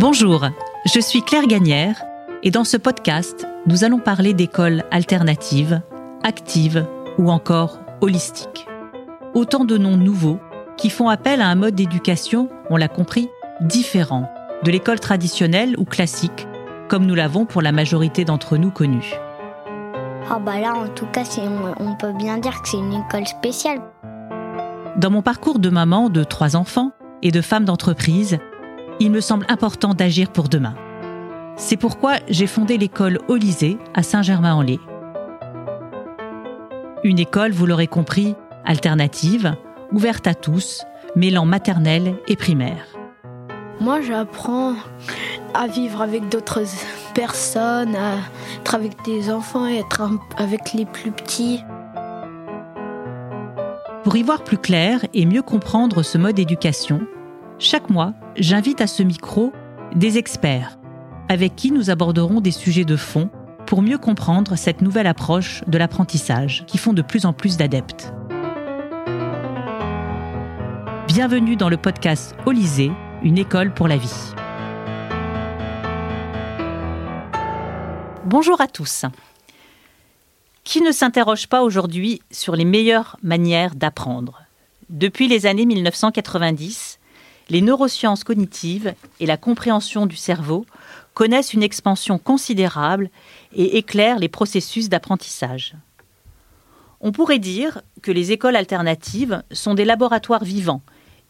Bonjour, je suis Claire Gagnère et dans ce podcast, nous allons parler d'écoles alternatives, actives ou encore holistiques. Autant de noms nouveaux qui font appel à un mode d'éducation, on l'a compris, différent de l'école traditionnelle ou classique, comme nous l'avons pour la majorité d'entre nous connus. Ah bah là, en tout cas, on peut bien dire que c'est une école spéciale. Dans mon parcours de maman de trois enfants et de femme d'entreprise, il me semble important d'agir pour demain. C'est pourquoi j'ai fondé l'école Olysée à Saint-Germain-en-Laye. Une école, vous l'aurez compris, alternative, ouverte à tous, mêlant maternelle et primaire. Moi, j'apprends à vivre avec d'autres personnes, à être avec des enfants et être avec les plus petits. Pour y voir plus clair et mieux comprendre ce mode d'éducation, chaque mois, j'invite à ce micro des experts avec qui nous aborderons des sujets de fond pour mieux comprendre cette nouvelle approche de l'apprentissage qui font de plus en plus d'adeptes. Bienvenue dans le podcast Olysée, une école pour la vie. Bonjour à tous. Qui ne s'interroge pas aujourd'hui sur les meilleures manières d'apprendre? Depuis les années 1990, les neurosciences cognitives et la compréhension du cerveau connaissent une expansion considérable et éclairent les processus d'apprentissage. On pourrait dire que les écoles alternatives sont des laboratoires vivants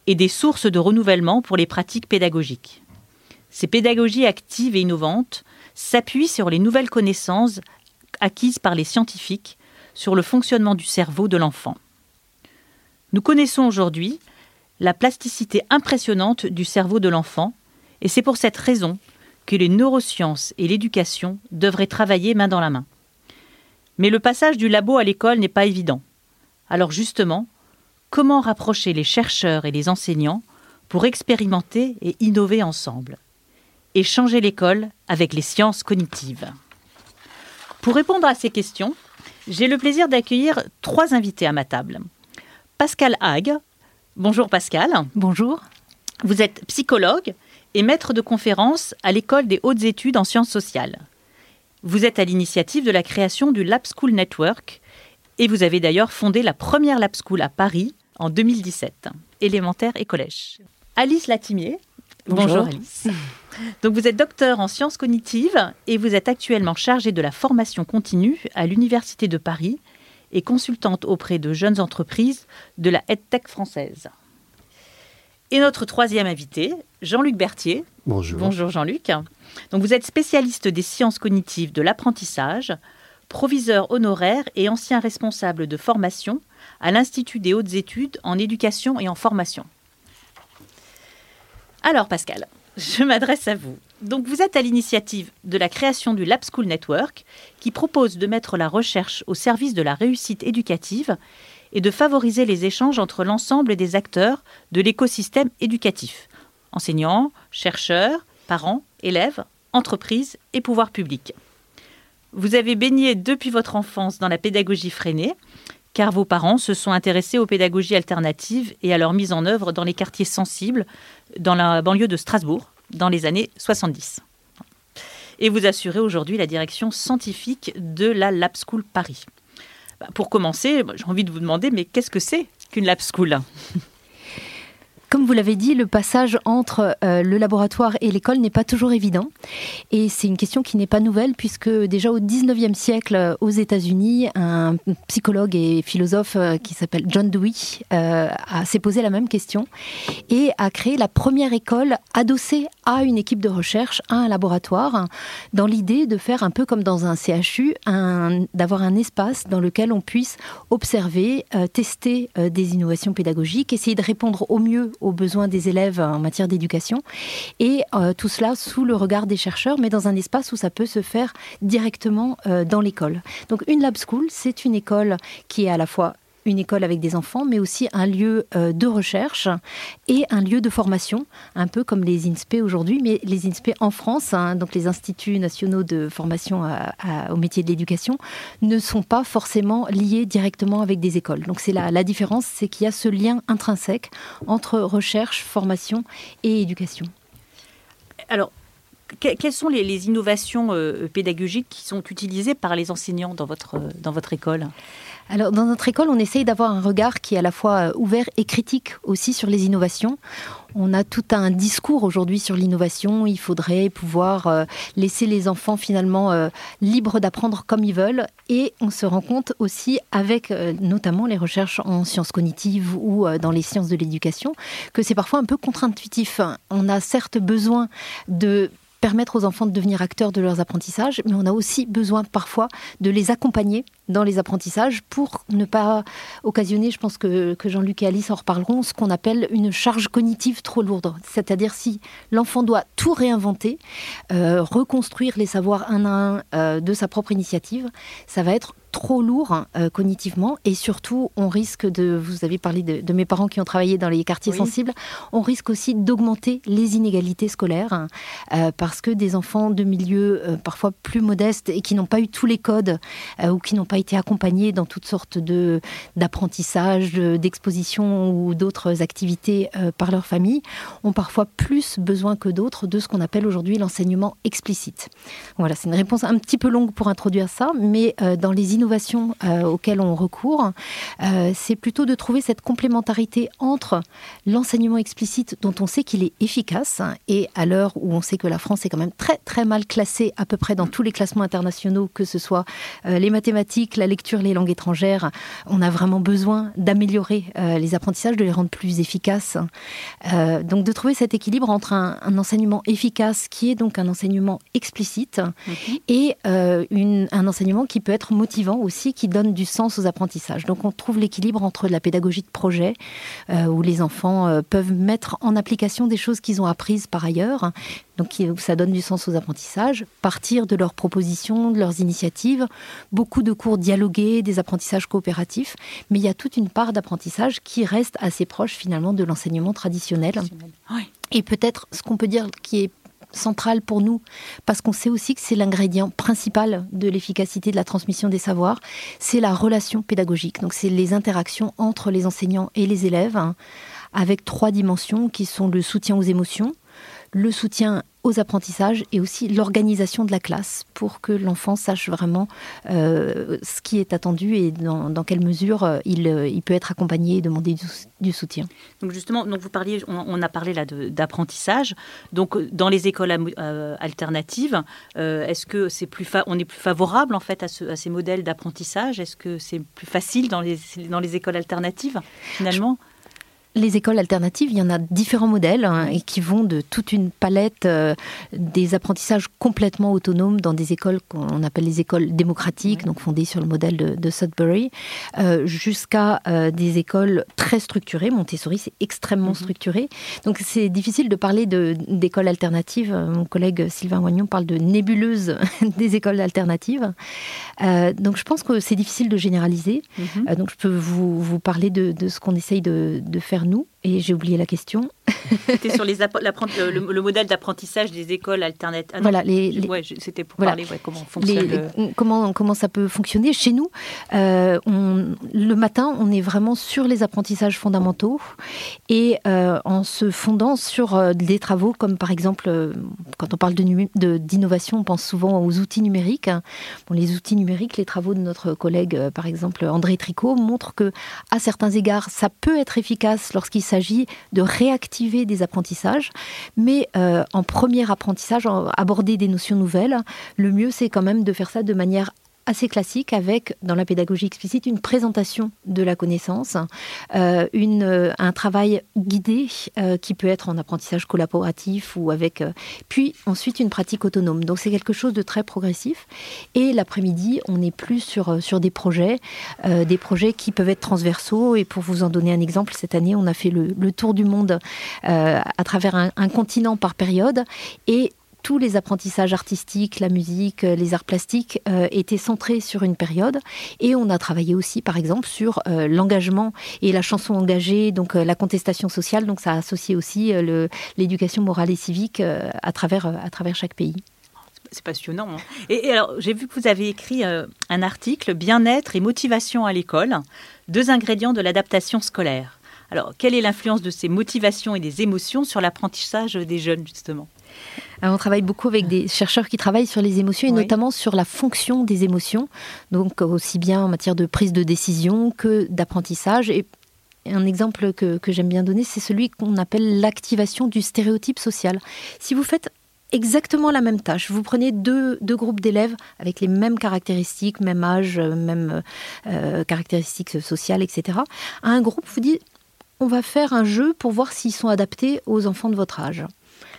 et des sources de renouvellement pour les pratiques pédagogiques. Ces pédagogies actives et innovantes s'appuient sur les nouvelles connaissances acquises par les scientifiques sur le fonctionnement du cerveau de l'enfant. Nous connaissons aujourd'hui la plasticité impressionnante du cerveau de l'enfant, et c'est pour cette raison que les neurosciences et l'éducation devraient travailler main dans la main. Mais le passage du labo à l'école n'est pas évident. Alors justement, comment rapprocher les chercheurs et les enseignants pour expérimenter et innover ensemble? Et changer l'école avec les sciences cognitives? Pour répondre à ces questions, j'ai le plaisir d'accueillir trois invités à ma table. Pascal Hague, Bonjour Pascal. Bonjour. Vous êtes psychologue et maître de conférences à l'École des hautes études en sciences sociales. Vous êtes à l'initiative de la création du Lab School Network et vous avez d'ailleurs fondé la première Lab School à Paris en 2017, élémentaire et collège. Alice Latimier. Bonjour. Alice. Donc vous êtes docteur en sciences cognitives et vous êtes actuellement chargée de la formation continue à l'Université de Paris et consultante auprès de jeunes entreprises de la EdTech française. Et notre troisième invité, Jean-Luc Berthier. Bonjour. Bonjour Jean-Luc. Donc vous êtes spécialiste des sciences cognitives de l'apprentissage, proviseur honoraire et ancien responsable de formation à l'Institut des hautes études en éducation et en formation. Alors Pascal, je m'adresse à vous. Donc vous êtes à l'initiative de la création du Lab School Network qui propose de mettre la recherche au service de la réussite éducative et de favoriser les échanges entre l'ensemble des acteurs de l'écosystème éducatif, enseignants, chercheurs, parents, élèves, entreprises et pouvoirs publics. Vous avez baigné depuis votre enfance dans la pédagogie freinée, car vos parents se sont intéressés aux pédagogies alternatives et à leur mise en œuvre dans les quartiers sensibles dans la banlieue de Strasbourg, dans les années 70. Et vous assurez aujourd'hui la direction scientifique de la Lab School Paris. Bah, pour commencer, j'ai envie de vous demander, mais qu'est-ce que c'est qu'une Lab School? Comme vous l'avez dit, le passage entre euh, le laboratoire et l'école n'est pas toujours évident. Et c'est une question qui n'est pas nouvelle, puisque déjà au 19e siècle, euh, aux États-Unis, un psychologue et philosophe euh, qui s'appelle John Dewey s'est posé la même question et a créé la première école adossée à une équipe de recherche, à un laboratoire, dans l'idée de faire un peu comme dans un CHU, d'avoir un espace dans lequel on puisse observer, tester des innovations pédagogiques, essayer de répondre au mieux aux besoins des élèves en matière d'éducation. Et euh, tout cela sous le regard des chercheurs, mais dans un espace où ça peut se faire directement euh, dans l'école. Donc une lab school, c'est une école qui est à la fois une école avec des enfants, mais aussi un lieu euh, de recherche et un lieu de formation, un peu comme les INSPE aujourd'hui, mais les INSPE en France, hein, donc les instituts nationaux de formation au métier de l'éducation, ne sont pas forcément liés directement avec des écoles. Donc c'est la, la différence, c'est qu'il y a ce lien intrinsèque entre recherche, formation et éducation. Alors, quelles sont les, innovations pédagogiques qui sont utilisées par les enseignants dans votre, dans votre école? Alors, dans notre école, on essaye d'avoir un regard qui est à la fois ouvert et critique aussi sur les innovations. On a tout un discours aujourd'hui sur l'innovation. Il faudrait pouvoir euh, laisser les enfants finalement euh, libres d'apprendre comme ils veulent. Et on se rend compte aussi avec euh, notamment les recherches en sciences cognitives ou dans les sciences de l'éducation que c'est parfois un peu contre-intuitif. On a certes besoin de permettre aux enfants de devenir acteurs de leurs apprentissages, mais on a aussi besoin parfois de les accompagner dans les apprentissages pour ne pas occasionner, je pense que, Jean-Luc et Alice en reparleront, ce qu'on appelle une charge cognitive trop lourde. C'est-à-dire si l'enfant doit tout réinventer, euh, reconstruire les savoirs un à un euh, de sa propre initiative, ça va être trop lourd hein, euh, cognitivement et surtout on risque de, vous avez parlé de, mes parents qui ont travaillé dans les quartiers sensibles, on risque aussi d'augmenter les inégalités scolaires hein, euh, parce que des enfants de milieux euh, parfois plus modestes et qui n'ont pas eu tous les codes ou qui n'ont pas été accompagnés dans toutes sortes de d'apprentissage, d'exposition ou d'autres activités par leur famille ont parfois plus besoin que d'autres de ce qu'on appelle aujourd'hui l'enseignement explicite. Voilà, c'est une réponse un petit peu longue pour introduire ça, mais dans les innovations euh, auxquelles on recourt, euh, c'est plutôt de trouver cette complémentarité entre l'enseignement explicite dont on sait qu'il est efficace, et à l'heure où on sait que la France est quand même très très mal classée à peu près dans tous les classements internationaux, que ce soit euh, les mathématiques, la lecture, les langues étrangères, on a vraiment besoin d'améliorer les apprentissages, de les rendre plus efficaces. donc de trouver cet équilibre entre un, enseignement efficace qui est donc un enseignement explicite et un enseignement qui peut être motivant aussi qui donne du sens aux apprentissages. Donc on trouve l'équilibre entre la pédagogie de projet, euh, où les enfants euh, peuvent mettre en application des choses qu'ils ont apprises par ailleurs, donc ça donne du sens aux apprentissages, partir de leurs propositions, de leurs initiatives, beaucoup de cours dialogués, des apprentissages coopératifs, mais il y a toute une part d'apprentissage qui reste assez proche finalement de l'enseignement traditionnel. Et peut-être ce qu'on peut dire qui est centrale pour nous, parce qu'on sait aussi que c'est l'ingrédient principal de l'efficacité de la transmission des savoirs, c'est la relation pédagogique. Donc c'est les interactions entre les enseignants et les élèves, hein, avec trois dimensions qui sont le soutien aux émotions, le soutien aux apprentissages et aussi l'organisation de la classe pour que l'enfant sache vraiment euh, ce qui est attendu et dans, quelle mesure euh, euh, il, peut être accompagné et demander du, soutien. Donc justement, donc vous parliez, on, a parlé là d'apprentissage. Donc dans les écoles alternatives, est-ce que c'est plus on est plus favorable en fait à, ces modèles d'apprentissage? Est-ce que c'est plus facile dans les écoles alternatives finalement? Les écoles alternatives, il y en a différents modèles hein, et qui vont de toute une palette euh, des apprentissages complètement autonomes dans des écoles qu'on appelle les écoles démocratiques, donc fondées sur le modèle de, Sudbury, euh, jusqu'à euh, des écoles très structurées. Montessori, c'est extrêmement mhm. structuré. Donc c'est difficile de parler d'écoles alternatives. Mon collègue Sylvain Wagnon parle de nébuleuse des écoles alternatives. donc je pense que c'est difficile de généraliser. Mhm. donc je peux vous, vous parler de, de ce qu'on essaye de, de faire nous et j'ai oublié la question. C'était sur les le, modèle d'apprentissage des écoles alternatives. Ah voilà, c'était pour parler comment fonctionne. comment, comment ça peut fonctionner. Chez nous, euh, on, le matin, on est vraiment sur les apprentissages fondamentaux et euh, en se fondant sur euh, des travaux comme par exemple, quand on parle d'innovation, de, on pense souvent aux outils numériques. Bon, les outils numériques, les travaux de notre collègue, par exemple André Tricot, montrent que à certains égards, ça peut être efficace lorsqu'il s'agit de réactiver des apprentissages, mais euh, en premier apprentissage, aborder des notions nouvelles, le mieux c'est quand même de faire ça de manière assez classique avec, dans la pédagogie explicite, une présentation de la connaissance, euh, euh, un travail guidé euh, qui peut être en apprentissage collaboratif ou avec, puis ensuite une pratique autonome. Donc c'est quelque chose de très progressif. Et l'après-midi, on est plus sur, des projets, des projets qui peuvent être transversaux. Et pour vous en donner un exemple, cette année, on a fait le, le tour du monde à travers un, un continent par période. Et tous les apprentissages artistiques, la musique, euh, les arts plastiques euh, étaient centrés sur une période. Et on a travaillé aussi, par exemple, sur euh, l'engagement et la chanson engagée, donc la contestation sociale. Donc ça associe aussi l'éducation morale et civique à, travers, à travers chaque pays. C'est passionnant. Hein. Et, alors, j'ai vu que vous avez écrit un article Bien-être et motivation à l'école, deux ingrédients de l'adaptation scolaire. Alors, quelle est l'influence de ces motivations et des émotions sur l'apprentissage des jeunes, justement? On travaille beaucoup avec des chercheurs qui travaillent sur les émotions et notamment sur la fonction des émotions, donc aussi bien en matière de prise de décision que d'apprentissage. Et un exemple que, que j'aime bien donner, c'est celui qu'on appelle l'activation du stéréotype social. Si vous faites exactement la même tâche. Vous prenez deux, deux groupes d'élèves avec les mêmes caractéristiques, même âge, même euh, caractéristiques sociales, etc. un groupe, vous dites, on va faire un jeu pour voir s'ils sont adaptés aux enfants de votre âge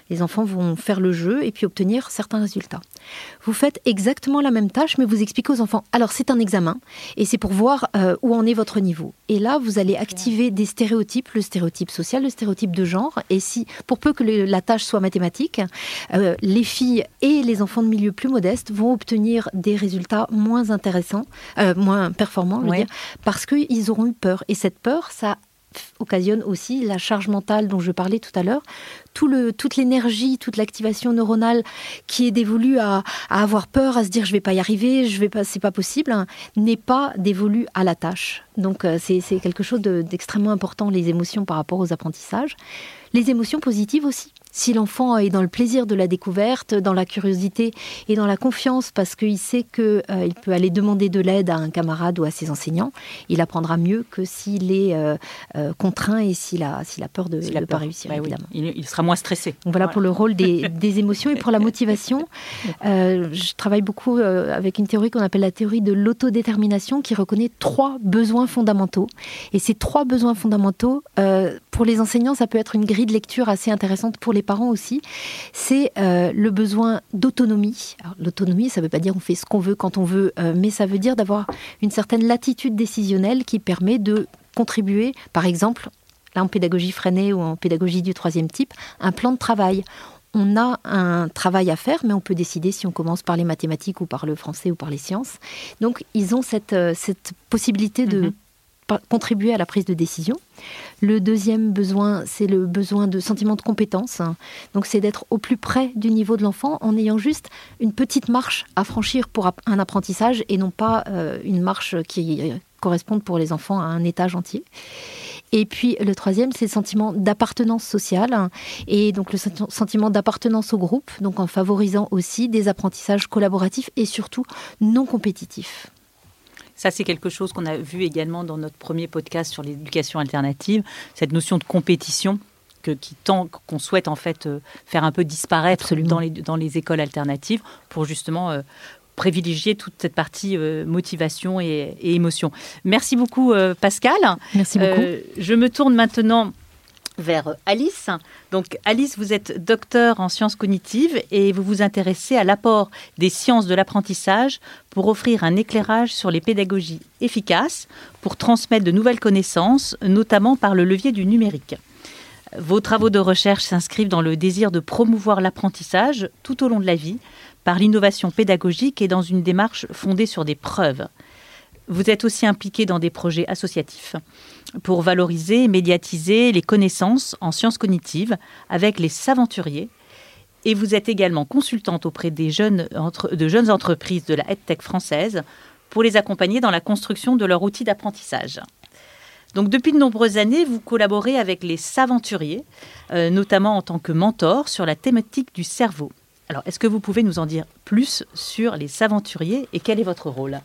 les enfants vont faire le jeu et puis obtenir certains résultats. Vous faites exactement la même tâche, mais vous expliquez aux enfants, alors c'est un examen, et c'est pour voir euh, où en est votre niveau. Et là, vous allez activer des stéréotypes, le stéréotype social, le stéréotype de genre, et si, pour peu que la tâche soit mathématique, euh, les filles et les enfants de milieu plus modestes vont obtenir des résultats moins intéressants, euh, moins performants, je veux dire, parce qu'ils auront eu peur. Et cette peur, ça occasionne aussi la charge mentale dont je parlais tout à l'heure, tout le, toute l'énergie, toute l'activation neuronale qui est dévolue à, avoir peur, à se dire je vais pas y arriver, je vais pas, c'est pas possible, hein, n'est pas dévolue à la tâche. Donc euh, c'est, quelque chose d'extrêmement important les émotions par rapport aux apprentissages. Les émotions positives aussi. Si l'enfant est dans le plaisir de la découverte, dans la curiosité et dans la confiance parce qu'il sait qu'il euh, peut aller demander de l'aide à un camarade ou à ses enseignants, il apprendra mieux que s'il est euh, euh, contraint et s'il a, s'il a peur de ne pas réussir, bah évidemment. Il, sera moins stressé. voilà, pour le rôle des, des, émotions et pour la motivation. je travaille beaucoup avec une théorie qu'on appelle la théorie de l'autodétermination qui reconnaît trois besoins fondamentaux. Et ces trois besoins fondamentaux, pour les enseignants, ça peut être une grille de lecture assez intéressante pour les parents aussi, c'est euh, le besoin d'autonomie. L'autonomie, ça ne veut pas dire on fait ce qu'on veut quand on veut, euh, mais ça veut dire d'avoir une certaine latitude décisionnelle qui permet de contribuer, par exemple, là en pédagogie freinée ou en pédagogie du troisième type, un plan de travail on a un travail à faire, mais on peut décider si on commence par les mathématiques ou par le français ou par les sciences. Donc, ils ont cette, euh, cette possibilité de mhm contribuer à la prise de décision. Le deuxième besoin, c'est le besoin de sentiment de compétence. Donc c'est d'être au plus près du niveau de l'enfant en ayant juste une petite marche à franchir pour un apprentissage et non pas euh, une marche qui corresponde pour les enfants à un étage entier. Et puis le troisième, c'est le sentiment d'appartenance sociale et donc le sentiment d'appartenance au groupe, donc en favorisant aussi des apprentissages collaboratifs et surtout non compétitifs. Ça, c'est quelque chose qu'on a vu également dans notre premier podcast sur l'éducation alternative, cette notion de compétition que, qui tend, qu'on souhaite en fait euh, faire un peu disparaître dans les, dans les écoles alternatives pour justement euh, privilégier toute cette partie euh, motivation et, et, émotion. Merci beaucoup Pascal. Merci beaucoup. je me tourne maintenant vers Alice. Donc Alice, vous êtes docteur en sciences cognitives et vous vous intéressez à l'apport des sciences de l'apprentissage pour offrir un éclairage sur les pédagogies efficaces pour transmettre de nouvelles connaissances, notamment par le levier du numérique. Vos travaux de recherche s'inscrivent dans le désir de promouvoir l'apprentissage tout au long de la vie par l'innovation pédagogique et dans une démarche fondée sur des preuves. Vous êtes aussi impliqué dans des projets associatifs pour valoriser et médiatiser les connaissances en sciences cognitives avec les saventuriers. Et vous êtes également consultante auprès des jeunes de jeunes entreprises de la EdTech française pour les accompagner dans la construction de leur outil d'apprentissage. Donc depuis de nombreuses années, vous collaborez avec les saventuriers, euh, notamment en tant que mentor sur la thématique du cerveau. Alors, est-ce que vous pouvez nous en dire plus sur les saventuriers et quel est votre rôle?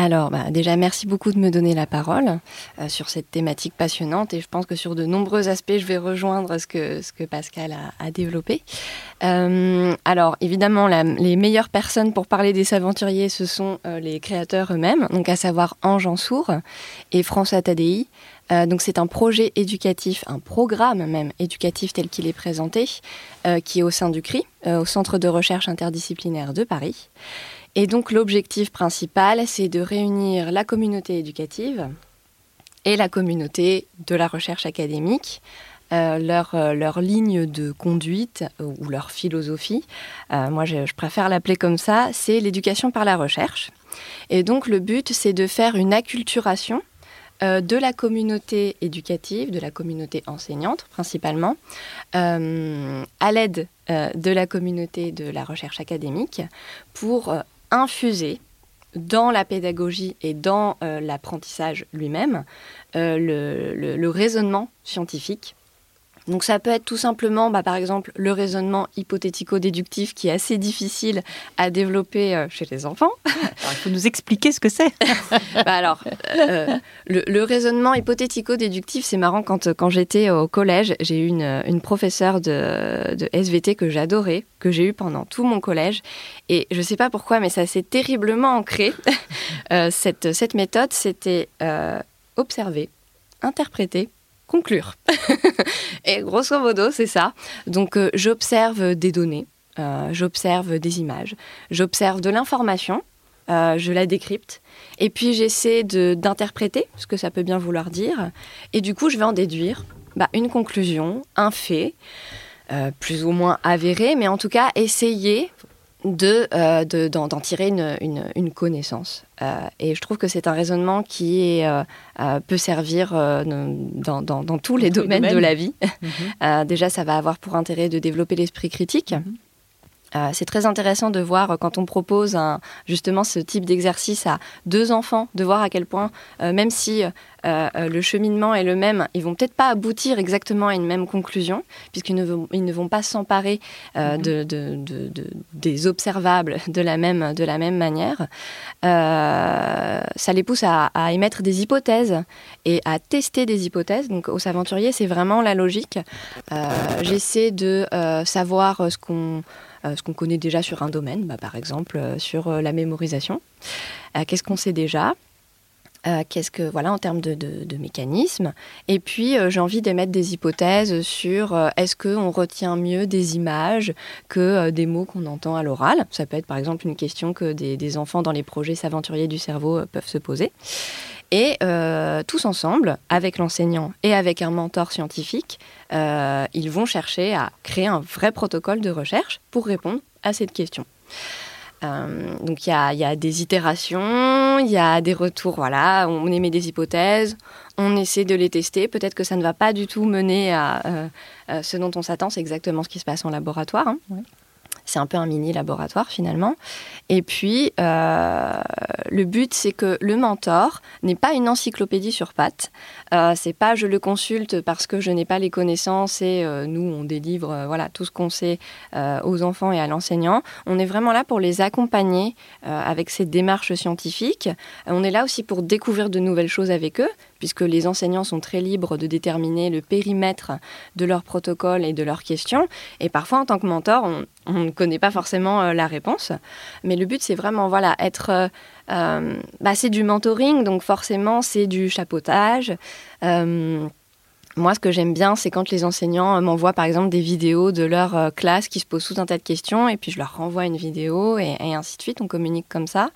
Alors, bah, déjà, merci beaucoup de me donner la parole euh, sur cette thématique passionnante et je pense que sur de nombreux aspects, je vais rejoindre ce que, Pascal a, développé. Euh, alors, évidemment, les meilleures personnes pour parler des aventuriers, ce sont euh, les créateurs eux-mêmes, donc à savoir Ange Ansour et François Tadei. donc c'est un projet éducatif, un programme même éducatif tel qu'il est présenté, qui est au sein du CRI, au Centre de recherche interdisciplinaire de Paris. Et donc l'objectif principal, c'est de réunir la communauté éducative et la communauté de la recherche académique, euh, leur, euh, leur, ligne de conduite euh, ou leur philosophie, moi je, je préfère l'appeler comme ça, c'est l'éducation par la recherche. Et donc le but, c'est de faire une acculturation de la communauté éducative, de la communauté enseignante principalement, à l'aide de la communauté de la recherche académique, pour infuser dans la pédagogie et dans euh, l'apprentissage lui-même euh, le, raisonnement scientifique Donc ça peut être tout simplement, bah, par exemple, le raisonnement hypothético-déductif qui est assez difficile à développer euh, chez les enfants. il faut nous expliquer ce que c'est. bah alors, euh, le, raisonnement hypothético-déductif, c'est marrant, quand, quand j'étais au collège, j'ai eu une, une professeure de, de, SVT que j'adorais, que j'ai eu pendant tout mon collège. Et je ne sais pas pourquoi, mais ça s'est terriblement ancré. Euh, cette, cette méthode, c'était observer, interpréter, conclure. et grosso modo, c'est ça. Donc euh, j'observe des données, euh, j'observe des images, j'observe de l'information, euh, je la décrypte, et puis j'essaie d'interpréter ce que ça peut bien vouloir dire, et du coup je vais en déduire bah, une conclusion, un fait, plus ou moins avéré, mais en tout cas essayer euh, de, d'en, tirer une, une, connaissance. Euh, et je trouve que c'est un raisonnement qui est, euh, peut servir dans, dans, tous les domaines, de la vie. Mhm. déjà, ça va avoir pour intérêt de développer l'esprit critique. Mhm. Euh, c'est très intéressant de voir euh, quand on propose un, justement ce type d'exercice à deux enfants, de voir à quel point, euh, même si le cheminement est le même, ils vont peut-être pas aboutir exactement à une même conclusion, puisqu'ils ne vont, ils ne vont pas s'emparer mhm. de, des observables de la même, de la même manière. ça les pousse à, à, émettre des hypothèses et à tester des hypothèses. Donc au Saventurier, c'est vraiment la logique. J'essaie de savoir ce qu'on ce qu'on connaît déjà sur un domaine, bah, par exemple euh, sur euh, la mémorisation. Qu'est-ce qu'on sait déjà? Qu'est-ce que voilà en termes de, mécanismes et puis j'ai envie d'émettre des hypothèses sur est-ce qu'on retient mieux des images que des mots qu'on entend à l'oral? Ça peut être par exemple une question que des, des enfants dans les projets s'aventuriers du cerveau peuvent se poser et euh, tous ensemble, avec l'enseignant et avec un mentor scientifique, euh, ils vont chercher à créer un vrai protocole de recherche pour répondre à cette question. Euh, donc il y a, des itérations, il y a des retours, on émet des hypothèses, on essaie de les tester. Peut-être que ça ne va pas du tout mener à ce dont on s'attend, c'est exactement ce qui se passe en laboratoire. Hein. C'est un peu un mini laboratoire finalement. Et puis, euh, le but, c'est que le mentor n'est pas une encyclopédie sur pattes. Euh, c'est pas je le consulte parce que je n'ai pas les connaissances et euh, nous, on délivre euh, voilà, tout ce qu'on sait aux enfants et à l'enseignant. On est vraiment là pour les accompagner avec ces démarches scientifiques. On est là aussi pour découvrir de nouvelles choses avec eux, puisque les enseignants sont très libres de déterminer le périmètre de leur protocole et de leurs questions. Et parfois, en tant que mentor, on, on ne connaît pas forcément euh, la réponse. Mais le but, c'est vraiment, voilà, être... Euh, euh, bah, c'est du mentoring, donc forcément, c'est du chapeautage. Moi, ce que j'aime bien, c'est quand les enseignants euh, m'envoient par exemple des vidéos de leur euh, classe qui se posent tout un tas de questions et puis je leur renvoie une vidéo et, ainsi de suite. On communique comme ça.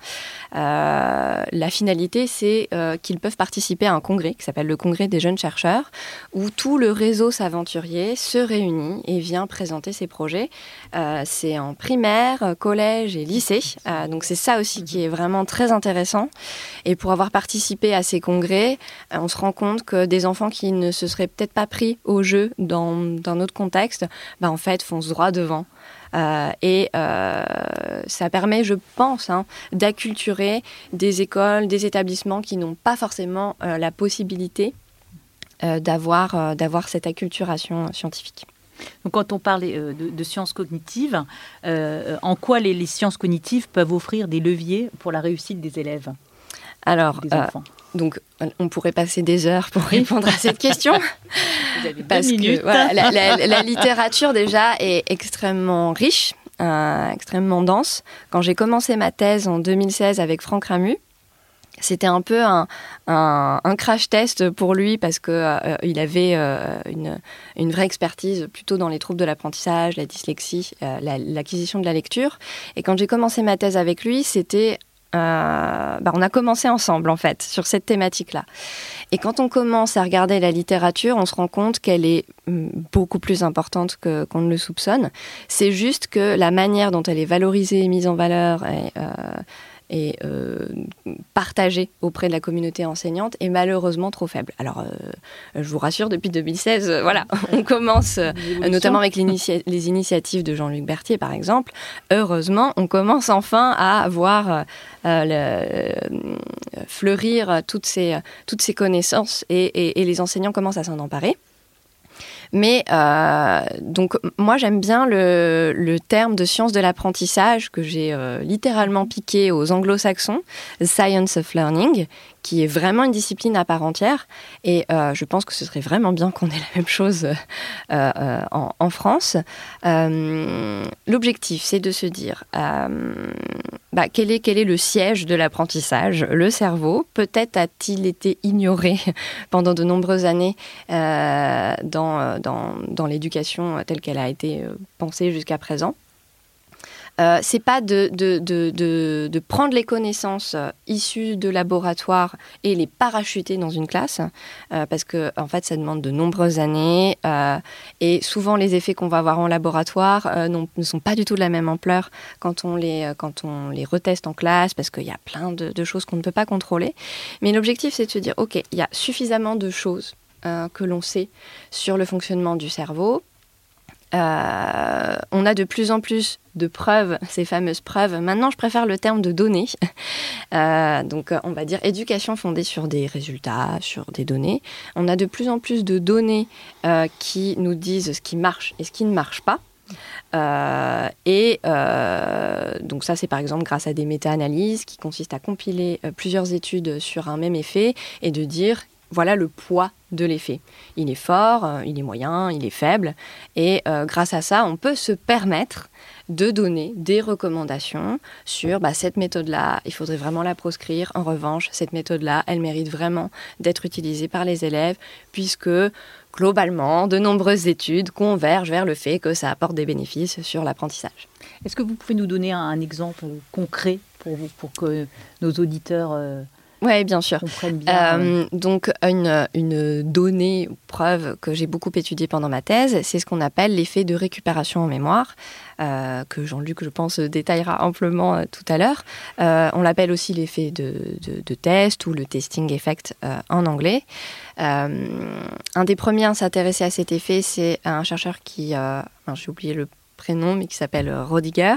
Euh, la finalité, c'est qu'ils peuvent participer à un congrès qui s'appelle le Congrès des jeunes chercheurs où tout le réseau s'aventurier se réunit et vient présenter ses projets. c'est en primaire, collège et lycée. donc c'est ça aussi qui est vraiment très intéressant. Et pour avoir participé à ces congrès, on se rend compte que des enfants qui ne se seraient peut-être pas pris au jeu dans, dans notre contexte, bah, en fait, fonce droit devant. Euh, et euh, ça permet, je pense, hein, d'acculturer des écoles, des établissements qui n'ont pas forcément euh, la possibilité d'avoir d'avoir cette acculturation scientifique. Donc, quand on parle de, sciences cognitives, en quoi les, les, sciences cognitives peuvent offrir des leviers pour la réussite des élèves Alors, des enfants? Donc, on pourrait passer des heures pour répondre à cette question. Parce que la, littérature, déjà, est extrêmement riche, euh, extrêmement dense. Quand j'ai commencé ma thèse en 2016 avec Franck Ramu, c'était un peu un, crash test pour lui parce qu'il euh, avait euh, une, vraie expertise plutôt dans les troubles de l'apprentissage, la dyslexie, l'acquisition de la lecture. Et quand j'ai commencé ma thèse avec lui, c'était euh, bah, on a commencé ensemble en fait sur cette thématique-là. Et quand on commence à regarder la littérature, on se rend compte qu'elle est mm, beaucoup plus importante qu'on ne le soupçonne. C'est juste que la manière dont elle est valorisée et mise en valeur est, euh, et euh, partagée auprès de la communauté enseignante est malheureusement trop faible. Alors, euh, je vous rassure, depuis 2016, euh, voilà, on commence, notamment avec les initiatives de Jean-Luc Berthier, par exemple. Heureusement, on commence enfin à voir fleurir toutes ces, toutes ces connaissances et, et les enseignants commencent à s'en emparer. Mais donc moi j'aime bien le, le, terme de science de l'apprentissage que j'ai littéralement piqué aux anglo-saxons, Science of Learning, qui est vraiment une discipline à part entière. Et euh, je pense que ce serait vraiment bien qu'on ait la même chose euh, euh, en, France. L'objectif, c'est de se dire bah, quel, est, quel est le siège de l'apprentissage? Le cerveau. Peut-être a-t-il été ignoré pendant de nombreuses années dans, l'éducation telle qu'elle a été pensée jusqu'à présent. Euh, c'est pas de, de, de, de, prendre les connaissances euh, issues de laboratoire et les parachuter dans une classe, euh, parce que en fait, ça demande de nombreuses années et souvent les effets qu'on va avoir en laboratoire ne sont pas du tout de la même ampleur quand on les, quand on les reteste en classe, parce qu'il y a plein de, choses qu'on ne peut pas contrôler. Mais l'objectif, c'est de se dire, ok, il y a suffisamment de choses que l'on sait sur le fonctionnement du cerveau euh, on a de plus en plus de preuves, ces fameuses preuves. Maintenant, je préfère le terme de données. Euh, donc, on va dire éducation fondée sur des résultats, sur des données. On a de plus en plus de données euh, qui nous disent ce qui marche et ce qui ne marche pas. et donc ça, c'est par exemple grâce à des méta-analyses qui consistent à compiler plusieurs études sur un même effet et de dire voilà le poids de l'effet. Il est fort, euh, il est moyen, il est faible. Et euh, grâce à ça, on peut se permettre de donner des recommandations sur bah, cette méthode-là, il faudrait vraiment la proscrire. En revanche, cette méthode-là, elle mérite vraiment d'être utilisée par les élèves, puisque globalement, de nombreuses études convergent vers le fait que ça apporte des bénéfices sur l'apprentissage. Est-ce que vous pouvez nous donner un, exemple concret pour, que nos auditeurs... Euh, oui, bien sûr. Euh, donc, une, une donnée, preuve que j'ai beaucoup étudiée pendant ma thèse, c'est ce qu'on appelle l'effet de récupération en mémoire, euh, que Jean-Luc, je pense, détaillera amplement euh, tout à l'heure. on l'appelle aussi l'effet de, de, test ou le testing effect en anglais. un des premiers à s'intéresser à cet effet, c'est un chercheur qui, j'ai oublié le prénom, mais qui s'appelle Rodiger,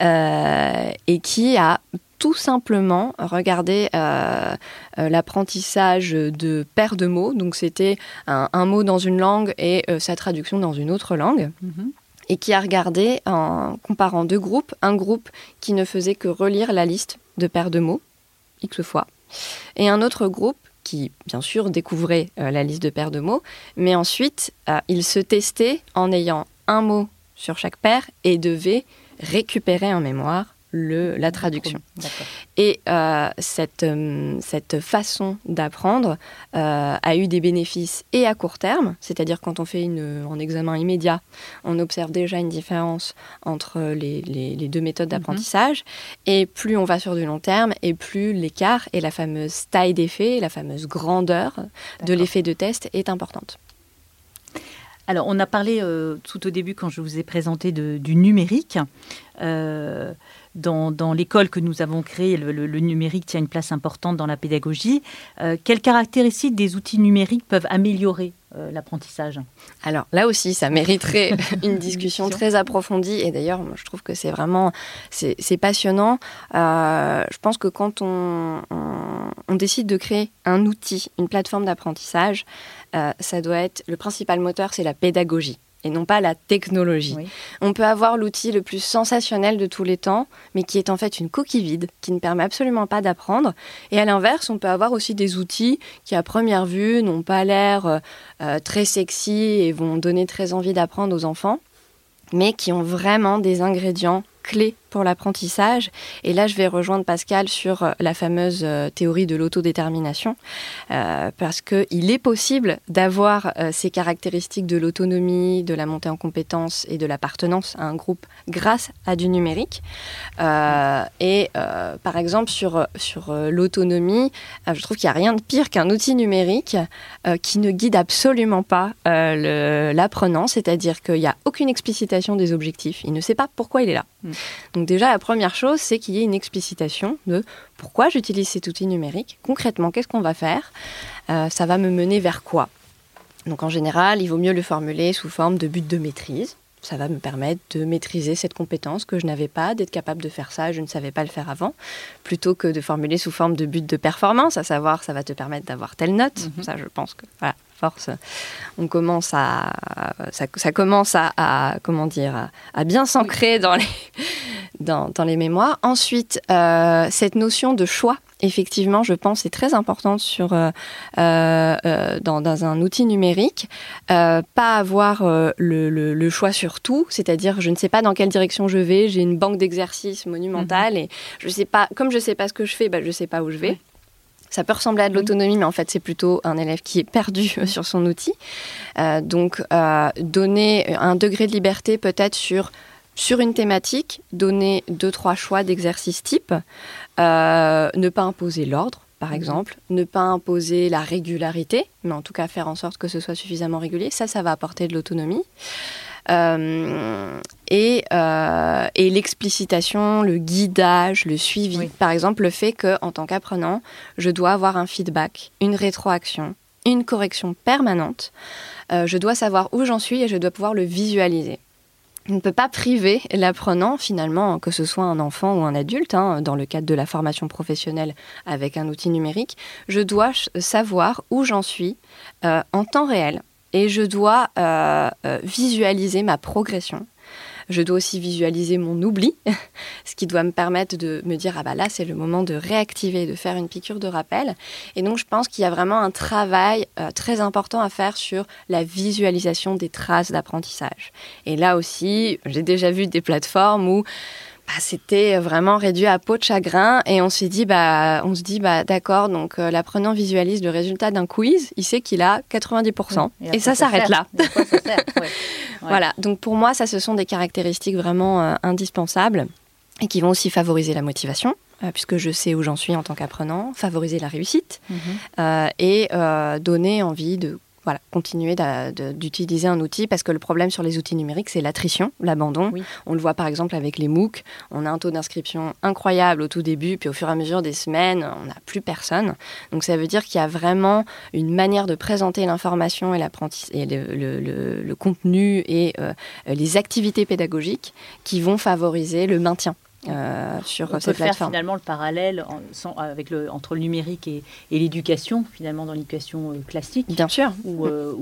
et qui a tout simplement regarder euh, euh, l'apprentissage de paires de mots. Donc c'était un, mot dans une langue et euh, sa traduction dans une autre langue. Mhm. Et qui a regardé en comparant deux groupes, un groupe qui ne faisait que relire la liste de paires de mots, X fois, et un autre groupe qui, bien sûr, découvrait la liste de paires de mots, mais ensuite, il se testait en ayant un mot sur chaque paire et devait récupérer en mémoire le, la traduction. Et euh, cette, euh, cette façon d'apprendre euh, a eu des bénéfices et à court terme, c'est-à-dire quand on fait une, un examen immédiat, on observe déjà une différence entre les, les, deux méthodes mhm. d'apprentissage, et plus on va sur du long terme, et plus l'écart et la fameuse taille d'effet, la fameuse grandeur de l'effet de test est importante. Alors, on a parlé tout au début, quand je vous ai présenté du numérique dans, l'école que nous avons créée, le, numérique tient une place importante dans la pédagogie. Euh, quelles caractéristiques des outils numériques peuvent améliorer euh, l'apprentissage? Alors là aussi, ça mériterait une discussion très approfondie. Et d'ailleurs, je trouve que c'est vraiment c'est, passionnant. Euh, je pense que quand on, on, décide de créer un outil, une plateforme d'apprentissage, ça doit être le principal moteur, c'est la pédagogie et non pas la technologie. On peut avoir l'outil le plus sensationnel de tous les temps, mais qui est en fait une coquille vide, qui ne permet absolument pas d'apprendre. Et à l'inverse, on peut avoir aussi des outils qui, à première vue, n'ont pas l'air euh, euh, très sexy et vont donner très envie d'apprendre aux enfants, mais qui ont vraiment des ingrédients clés pour l'apprentissage. Et là, je vais rejoindre Pascal sur euh, la fameuse euh, théorie de l'autodétermination, euh, parce qu'il est possible d'avoir ces caractéristiques de l'autonomie, de la montée en compétences et de l'appartenance à un groupe grâce à du numérique. et par exemple, sur, sur l'autonomie, je trouve qu'il n'y a rien de pire qu'un outil numérique qui ne guide absolument pas l'apprenant, c'est-à-dire qu'il n'y a aucune explicitation des objectifs, il ne sait pas pourquoi il est là. Mm. Donc déjà, la première chose, c'est qu'il y ait une explicitation de pourquoi j'utilise cet outil numérique. Concrètement, qu'est-ce qu'on va faire euh, Ça va me mener vers quoi Donc en général, il vaut mieux le formuler sous forme de but de maîtrise. Ça va me permettre de maîtriser cette compétence que je n'avais pas, d'être capable de faire ça, je ne savais pas le faire avant, plutôt que de formuler sous forme de but de performance, à savoir ça va te permettre d'avoir telle note. Mhm. Ça, je pense que voilà, force, on commence à, ça, commence à, comment dire, à, bien s'ancrer dans les, dans, dans, les mémoires. Ensuite, euh, cette notion de choix effectivement, je pense, est très importante sur, euh, euh, euh, dans, un outil numérique. pas avoir le, choix sur tout, c'est-à-dire je ne sais pas dans quelle direction je vais, j'ai une banque d'exercices monumentale mhm. et je sais pas, comme je ne sais pas ce que je fais, bah, je ne sais pas où je vais. Ça peut ressembler à de l'autonomie, mais en fait, c'est plutôt un élève qui est perdu sur son outil. donc, donner un degré de liberté peut-être sur sur une thématique, donner deux, trois choix d'exercices type, euh, ne pas imposer l'ordre, par mhm. exemple, ne pas imposer la régularité, mais en tout cas faire en sorte que ce soit suffisamment régulier, ça, ça va apporter de l'autonomie. Euh, et, euh, et l'explicitation, le guidage, le suivi. Par exemple, le fait que, en tant qu'apprenant, je dois avoir un feedback, une rétroaction, une correction permanente. je dois savoir où j'en suis et je dois pouvoir le visualiser. On ne peut pas priver l'apprenant, finalement, que ce soit un enfant ou un adulte, hein, dans le cadre de la formation professionnelle avec un outil numérique. Je dois savoir où j'en suis euh, en temps réel et je dois euh, euh, visualiser ma progression. Je dois aussi visualiser mon oubli, ce qui doit me permettre de me dire ah bah là c'est le moment de réactiver, de faire une piqûre de rappel. Et donc je pense qu'il y a vraiment un travail euh, très important à faire sur la visualisation des traces d'apprentissage. Et là aussi, j'ai déjà vu des plateformes où bah, c'était vraiment réduit à peau de chagrin et on s'est dit bah on se dit bah d'accord donc euh, l'apprenant visualise le résultat d'un quiz. Il sait qu'il a 90% et, ça, s'arrête là. Voilà. Donc pour moi ça ce sont des caractéristiques vraiment euh, indispensables et qui vont aussi favoriser la motivation euh, puisque je sais où j'en suis en tant qu'apprenant, favoriser la réussite mhm. et donner envie de voilà, continuer d'utiliser un outil parce que le problème sur les outils numériques, c'est l'attrition, l'abandon. On le voit par exemple avec les MOOC. On a un taux d'inscription incroyable au tout début, puis au fur et à mesure des semaines, on n'a plus personne. Donc ça veut dire qu'il y a vraiment une manière de présenter l'information et, et le, le, contenu et euh, les activités pédagogiques qui vont favoriser le maintien euh, sur on peut faire finalement le parallèle avec le, entre le numérique et, l'éducation, finalement dans l'éducation euh, classique. Bien sûr. Où, euh,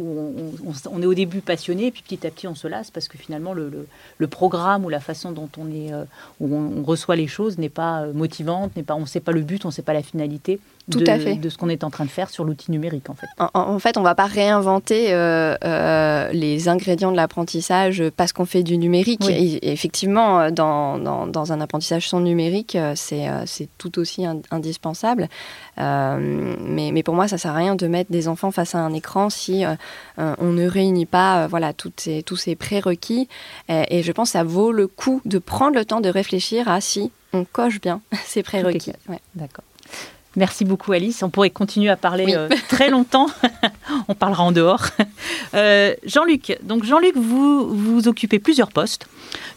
on, est au début passionné, puis petit à petit on se lasse parce que finalement le, le, programme ou la façon dont on, est, où on, reçoit les choses n'est pas motivante, n'est pas, on ne sait pas le but, on ne sait pas la finalité. Tout de, à fait. de ce qu'on est en train de faire sur l'outil numérique en fait. En, fait, on ne va pas réinventer euh, les ingrédients de l'apprentissage parce qu'on fait du numérique. Et, effectivement, dans, dans, un apprentissage sans numérique, euh, c'est tout aussi indispensable. mais, mais, pour moi, ça ne sert à rien de mettre des enfants face à un écran si on ne réunit pas voilà, toutes ces, tous ces prérequis. Et, et, je pense que ça vaut le coup de prendre le temps de réfléchir à si on coche bien ces prérequis. D'accord. Merci beaucoup Alice. On pourrait continuer à parler euh, très longtemps. On parlera en dehors. Euh, Jean-Luc, donc Jean-Luc, vous vous occupez plusieurs postes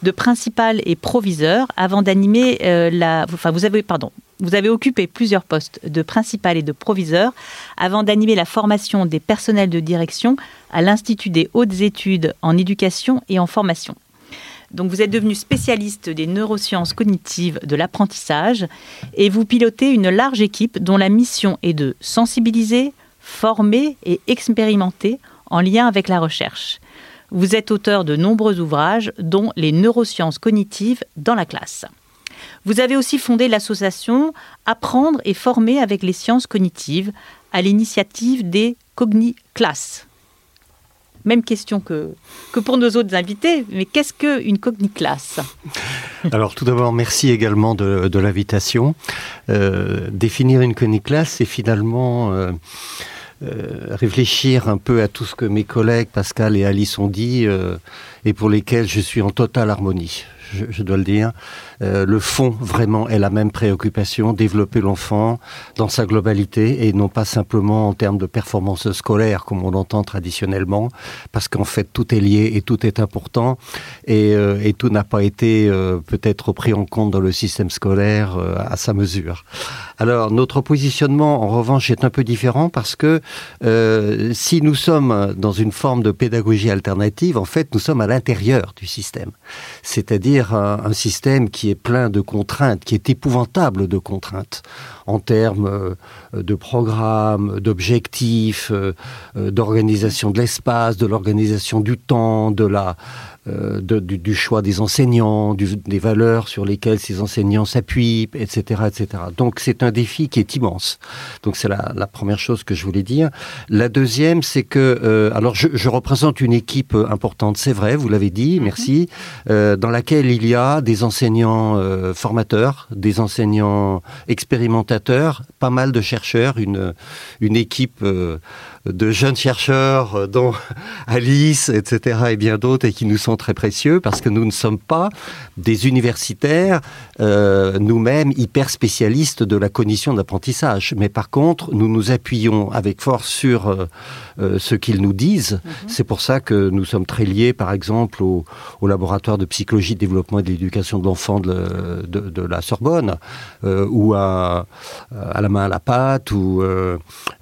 de principal et proviseur avant d'animer euh, la. Enfin, vous avez pardon. Vous avez occupé plusieurs postes de principal et de proviseur avant d'animer la formation des personnels de direction à l'Institut des hautes études en éducation et en formation. Donc vous êtes devenu spécialiste des neurosciences cognitives de l'apprentissage et vous pilotez une large équipe dont la mission est de sensibiliser, former et expérimenter en lien avec la recherche. Vous êtes auteur de nombreux ouvrages, dont les neurosciences cognitives dans la classe. Vous avez aussi fondé l'association Apprendre et former avec les sciences cognitives à l'initiative des Cogni-classes. Même question que, que pour nos autres invités, mais qu'est-ce qu'une cogniclasse? Alors tout d'abord, merci également de, de l'invitation. Euh, définir une cogniclasse, c'est finalement... Euh, euh, réfléchir un peu à tout ce que mes collègues Pascal et Alice ont dit et pour lesquels je suis en totale harmonie, je, je dois le dire. Euh, le fond vraiment est la même préoccupation, développer l'enfant dans sa globalité et non pas simplement en termes de performance scolaire comme on l'entend traditionnellement, parce qu'en fait tout est lié et tout est important et, euh, et tout n'a pas été euh, peut-être pris en compte dans le système scolaire à sa mesure. Alors notre positionnement en revanche est un peu différent parce que si nous sommes dans une forme de pédagogie alternative, en fait nous sommes à l'intérieur du système. C'est-à-dire c'est-à-dire un, système qui est plein de contraintes, qui est épouvantable de contraintes en termes de programmes, d'objectifs, d'organisation de l'espace, de l'organisation du temps, de la euh, du, choix des enseignants, des valeurs sur lesquelles ces enseignants s'appuient, etc., etc. Donc c'est un défi qui est immense. Donc c'est la, première chose que je voulais dire. La deuxième, c'est que euh, alors je, représente une équipe importante, c'est vrai, vous l'avez dit, mhm. merci, euh, dans laquelle il y a des enseignants formateurs, des enseignants expérimentateurs, pas mal de chercheurs, une une équipe de jeunes chercheurs, euh, dont Alice, etc., et bien d'autres, et qui nous sont très précieux parce que nous ne sommes pas des universitaires, euh, nous-mêmes hyper spécialistes de la cognition d'apprentissage. Mais par contre, nous nous appuyons avec force sur euh, ce qu'ils nous disent. Mhm. C'est pour ça que nous sommes très liés, par exemple, au, laboratoire de psychologie, de développement et de l'éducation de l'enfant de, de, la Sorbonne, ou à, à, la main à la pâte, ou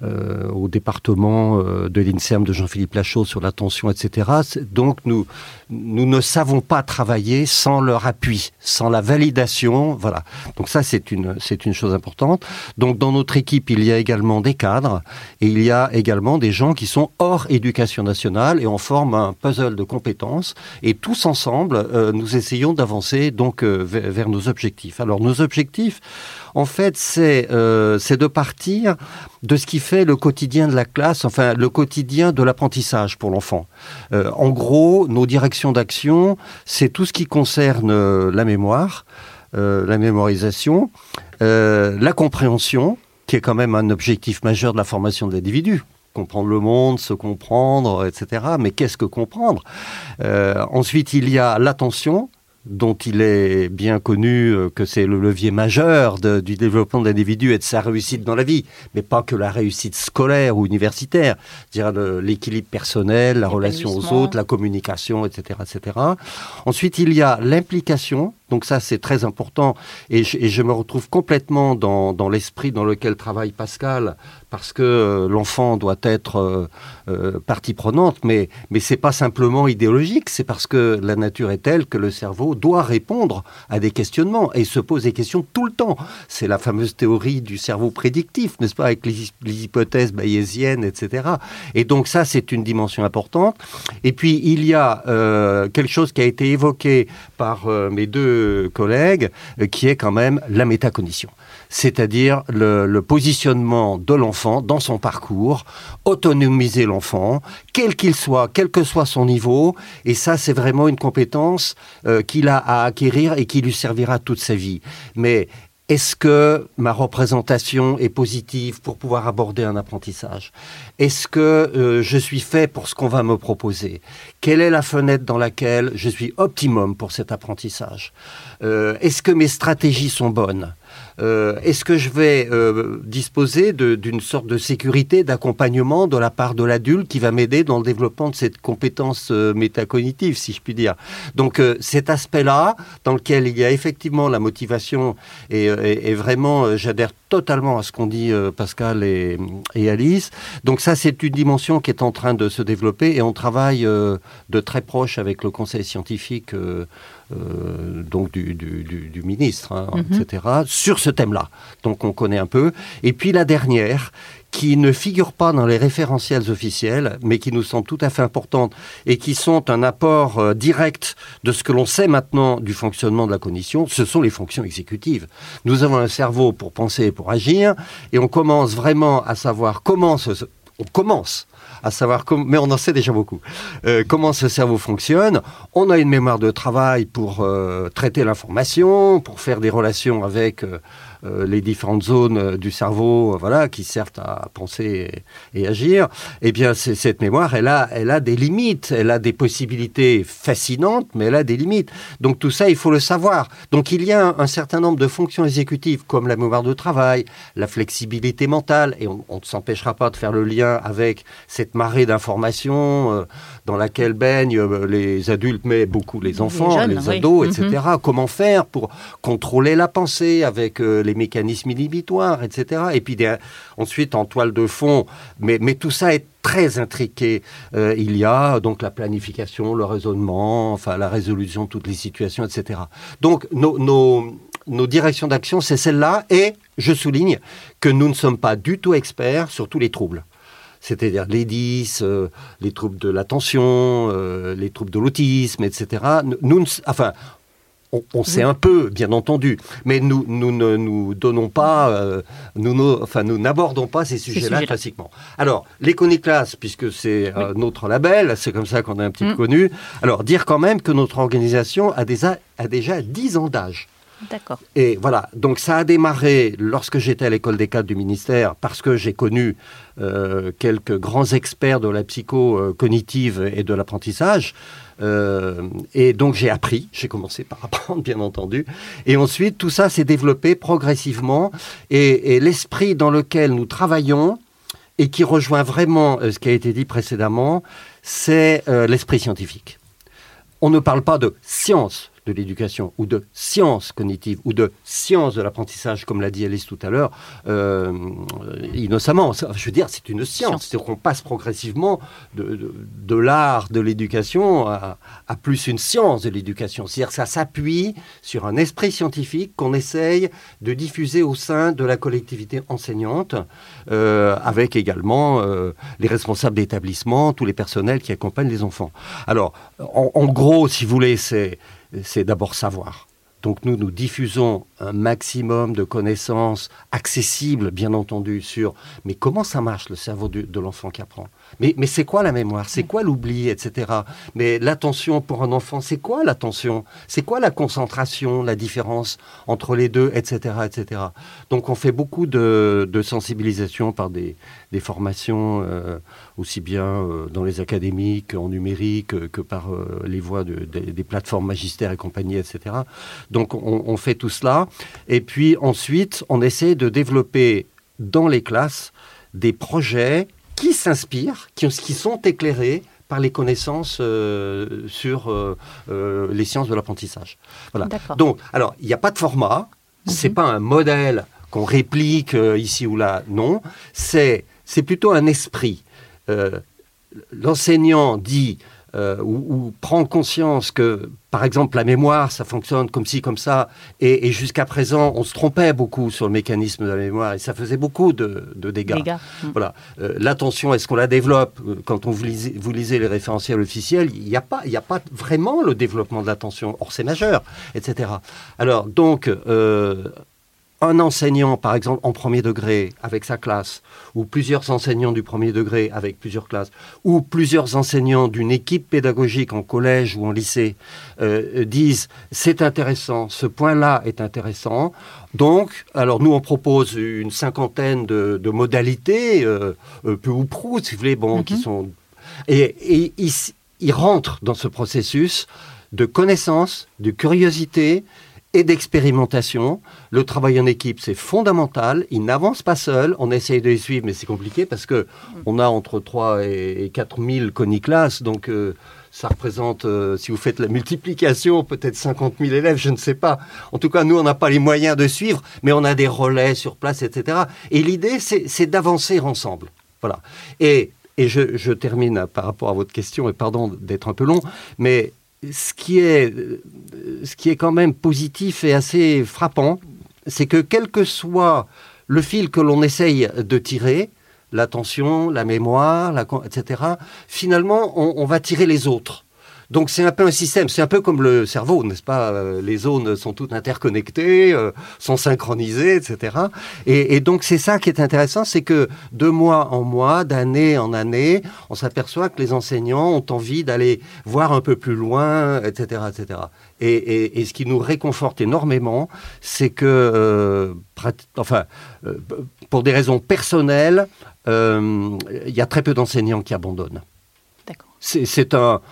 au département euh, de l'INSERM de Jean-Philippe Lachaud sur l'attention, etc. Donc nous, nous ne savons pas travailler sans leur appui, sans la validation. Voilà. Donc ça, c'est une, une chose importante. Donc dans notre équipe, il y a également des cadres et il y a également des gens qui sont hors éducation nationale et on forme un puzzle de compétences et tous ensemble, euh, nous essayons d'avancer donc euh, vers, nos objectifs. Alors nos objectifs, en fait, c'est euh, c'est de partir de ce qui fait le quotidien de la classe, enfin le quotidien de l'apprentissage pour l'enfant. en gros, nos directions d'action, c'est tout ce qui concerne euh, la mémoire, euh, la mémorisation, euh, la compréhension, qui est quand même un objectif majeur de la formation de l'individu comprendre le monde, se comprendre, etc. Mais qu'est-ce que comprendre? Ensuite, il y a l'attention, dont il est bien connu euh, que c'est le levier majeur du développement de l'individu et de sa réussite dans la vie, mais pas que la réussite scolaire ou universitaire, dire l'équilibre personnel, la relation aux autres, la communication, etc., etc. Ensuite, il y a l'implication donc ça, c'est très important. Et je, me retrouve complètement dans, l'esprit dans lequel travaille Pascal, parce que euh, l'enfant doit être euh, euh, partie prenante, mais, mais ce n'est pas simplement idéologique, c'est parce que la nature est telle que le cerveau doit répondre à des questionnements et se pose des questions tout le temps. C'est la fameuse théorie du cerveau prédictif, n'est-ce pas, avec les, les, hypothèses bayésiennes, etc. Et donc ça, c'est une dimension importante. Et puis, il y a quelque chose qui a été évoqué par mes deux collègues, euh, qui est quand même la métacognition. C'est-à-dire le, positionnement de l'enfant dans son parcours, autonomiser l'enfant, quel qu'il soit, quel que soit son niveau. Et ça, c'est vraiment une compétence euh, qu'il a à acquérir et qui lui servira toute sa vie. Mais est-ce que ma représentation est positive pour pouvoir aborder un apprentissage? Est-ce que euh, je suis fait pour ce qu'on va me proposer? Quelle est la fenêtre dans laquelle je suis optimum pour cet apprentissage? Euh, Est-ce que mes stratégies sont bonnes? Euh, est-ce que je vais euh, disposer d'une sorte de sécurité, d'accompagnement de la part de l'adulte qui va m'aider dans le développement de cette compétence euh, métacognitive, si je puis dire? Donc cet aspect-là, dans lequel il y a effectivement la motivation, et, vraiment, j'adhère totalement à ce qu'ont dit Pascal et, Alice. Donc ça, c'est une dimension qui est en train de se développer et on travaille de très proche avec le conseil scientifique euh, donc du, ministre, hein, mhm. etc., sur ce thème-là. Donc on connaît un peu. Et puis la dernière, qui ne figure pas dans les référentiels officiels, mais qui nous semble tout à fait importante et qui sont un apport euh, direct de ce que l'on sait maintenant du fonctionnement de la cognition, ce sont les fonctions exécutives. Nous avons un cerveau pour penser et pour agir, et on commence vraiment à savoir comment ce, on commence à savoir comment, mais on en sait déjà beaucoup, euh, comment ce cerveau fonctionne? On a une mémoire de travail pour euh, traiter l'information, pour faire des relations avec euh, les différentes zones euh, du cerveau, euh, voilà, qui servent à penser et, agir, eh bien, cette mémoire, elle a, elle a des limites, elle a des possibilités fascinantes, mais elle a des limites. Donc tout ça, il faut le savoir. Donc il y a un, certain nombre de fonctions exécutives, comme la mémoire de travail, la flexibilité mentale, et on ne s'empêchera pas de faire le lien avec cette marée d'informations dans laquelle baignent les adultes, mais beaucoup les enfants, les, ados, etc. Mhm. Comment faire pour contrôler la pensée avec les les mécanismes inhibitoires, etc. Et puis ensuite en toile de fond, mais, mais tout ça est très intriqué. Euh, il y a donc la planification, le raisonnement, enfin la résolution de toutes les situations, etc. Donc nos, nos, nos directions d'action, c'est celle-là, et je souligne que nous ne sommes pas du tout experts sur tous les troubles c'est-à-dire les 10, euh, les troubles de l'attention, euh, les troubles de l'autisme, etc. Nous, enfin, on, sait un peu, bien entendu, mais nous, nous ne nous donnons pas, euh, nous, enfin, nous n'abordons pas ces sujets-là classiquement. Alors, l'éconiclasse, puisque c'est notre label, c'est comme ça qu'on a un petit peu mm. connu. Alors, dire quand même que notre organisation a, des, a déjà 10 ans d'âge. D'accord. Et voilà, donc ça a démarré lorsque j'étais à l'école des cadres du ministère, parce que j'ai connu euh, quelques grands experts de la psycho-cognitive et de l'apprentissage. Euh, et donc j'ai appris, j'ai commencé par apprendre bien entendu, et ensuite tout ça s'est développé progressivement, et, l'esprit dans lequel nous travaillons, et qui rejoint vraiment euh, ce qui a été dit précédemment, c'est l'esprit scientifique. On ne parle pas de science de l'éducation ou de sciences cognitives ou de sciences de l'apprentissage, comme l'a dit Alice tout à l'heure, euh, innocemment. Je veux dire, c'est une science. C'est qu'on passe progressivement de, l'art de l'éducation à, à, plus une science de l'éducation. C'est-à-dire que ça s'appuie sur un esprit scientifique qu'on essaye de diffuser au sein de la collectivité enseignante, euh, avec également euh, les responsables d'établissement, tous les personnels qui accompagnent les enfants. Alors, en gros, si vous voulez, c'est c'est d'abord savoir. Donc nous, nous diffusons un maximum de connaissances accessibles, bien entendu, sur mais comment ça marche le cerveau de, l'enfant qui apprend? Mais, mais c'est quoi la mémoire? C'est quoi l'oubli, etc. Mais l'attention pour un enfant, c'est quoi l'attention? C'est quoi la concentration, la différence entre les deux, etc., etc. Donc on fait beaucoup de, de sensibilisation par des, des formations euh, aussi bien euh, dans les académies qu'en numérique, que par euh, les voies des plateformes magistères et compagnie, etc. Donc on, fait tout cela. Et puis ensuite, on essaie de développer dans les classes des projets qui s'inspirent, qui, qui, sont éclairés par les connaissances sur les sciences de l'apprentissage. Voilà. Donc, alors, il n'y a pas de format, ce c'est mhm. pas un modèle qu'on réplique ici ou là, non. C'est c'est plutôt un esprit. Euh, l'enseignant dit euh, ou, prend conscience que, par exemple, la mémoire, ça fonctionne comme ci, comme ça, et, jusqu'à présent, on se trompait beaucoup sur le mécanisme de la mémoire, et ça faisait beaucoup de, dégâts. Mm. Voilà. Euh, l'attention, est-ce qu'on la développe Quand on vous lisez, vous lisez les référentiels officiels, il n'y a, pas, a pas vraiment le développement de l'attention. Or, c'est majeur, etc. Alors, donc, un enseignant, par exemple, en premier degré avec sa classe, ou plusieurs enseignants du premier degré avec plusieurs classes, ou plusieurs enseignants d'une équipe pédagogique en collège ou en lycée, euh, disent c'est intéressant, ce point-là est intéressant. Donc, alors nous, on propose une cinquantaine de, modalités, euh, euh, peu ou prou, si vous voulez, bon, qui mhm. sont... Et, et ils rentrent dans ce processus de connaissance, de curiosité, et d'expérimentation. Le travail en équipe, c'est fondamental. Ils n'avancent pas seuls. On essaye de les suivre, mais c'est compliqué parce que on a entre 3 et 4 000 coniclasses. Donc, euh, ça représente, euh, si vous faites la multiplication, peut-être 50 000 élèves, je ne sais pas. En tout cas, nous, on n'a pas les moyens de suivre, mais on a des relais sur place, etc. Et l'idée, c'est d'avancer ensemble. Voilà. Et, et je, je termine par rapport à votre question, et pardon d'être un peu long, mais ce qui est, ce qui est quand même positif et assez frappant, c'est que quel que soit le fil que l'on essaye de tirer, l'attention, la mémoire, etc., finalement, on, va tirer les autres. Donc c'est un peu un système, c'est un peu comme le cerveau, n'est-ce pas? Euh, Les zones sont toutes interconnectées, euh, sont synchronisées, etc. Et, donc c'est ça qui est intéressant, c'est que de mois en mois, d'année en année, on s'aperçoit que les enseignants ont envie d'aller voir un peu plus loin, etc., etc. Et, ce qui nous réconforte énormément, c'est que, euh, enfin, pour des raisons personnelles, il y a très peu d'enseignants qui abandonnent. D'accord. C'est un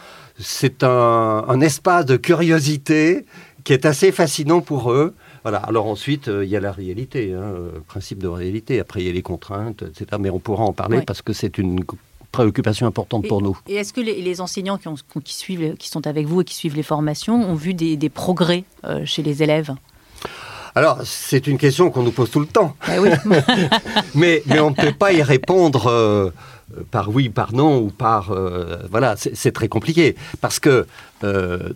c'est un, espace de curiosité qui est assez fascinant pour eux. Voilà. Alors ensuite, euh, il y a la réalité, hein, euh, principe de réalité. Après, il y a les contraintes, etc. Mais on pourra en parler parce que c'est une préoccupation importante pour nous. Et est-ce que les, enseignants qui, suivent, qui sont avec vous et qui suivent les formations ont vu des, progrès euh, chez les élèves? Alors, c'est une question qu'on nous pose tout le temps. Eh oui. mais, mais on ne peut pas y répondre euh, par oui, par non ou par... euh, voilà, c'est c'est très compliqué. Parce que euh,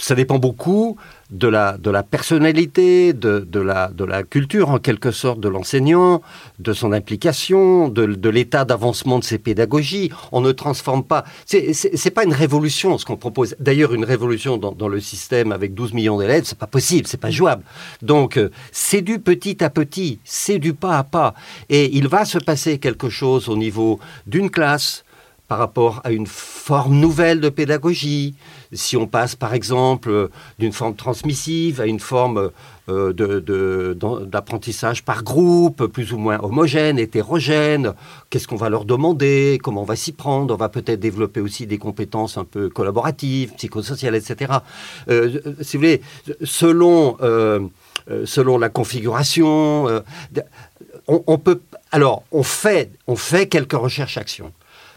ça dépend beaucoup de la, personnalité, de, la, culture en quelque sorte de l'enseignant, de son implication, de, l'état d'avancement de ses pédagogies. On ne transforme pas. C'est pas une révolution ce qu'on propose. D'ailleurs, une révolution dans, dans le système avec 12 millions d'élèves, c'est pas possible, c'est pas jouable. Donc, euh, c'est du petit à petit, c'est du pas à pas. Et il va se passer quelque chose au niveau d'une classe par rapport à une forme nouvelle de pédagogie. Si on passe par exemple d'une forme transmissive à une forme euh, d'apprentissage par groupe, plus ou moins homogène, hétérogène, qu'est-ce qu'on va leur demander, comment on va s'y prendre, on va peut-être développer aussi des compétences un peu collaboratives, psychosociales, etc. Euh, si vous voulez, selon, euh, selon la configuration, on peut... Alors, on fait, on fait quelques recherches-actions.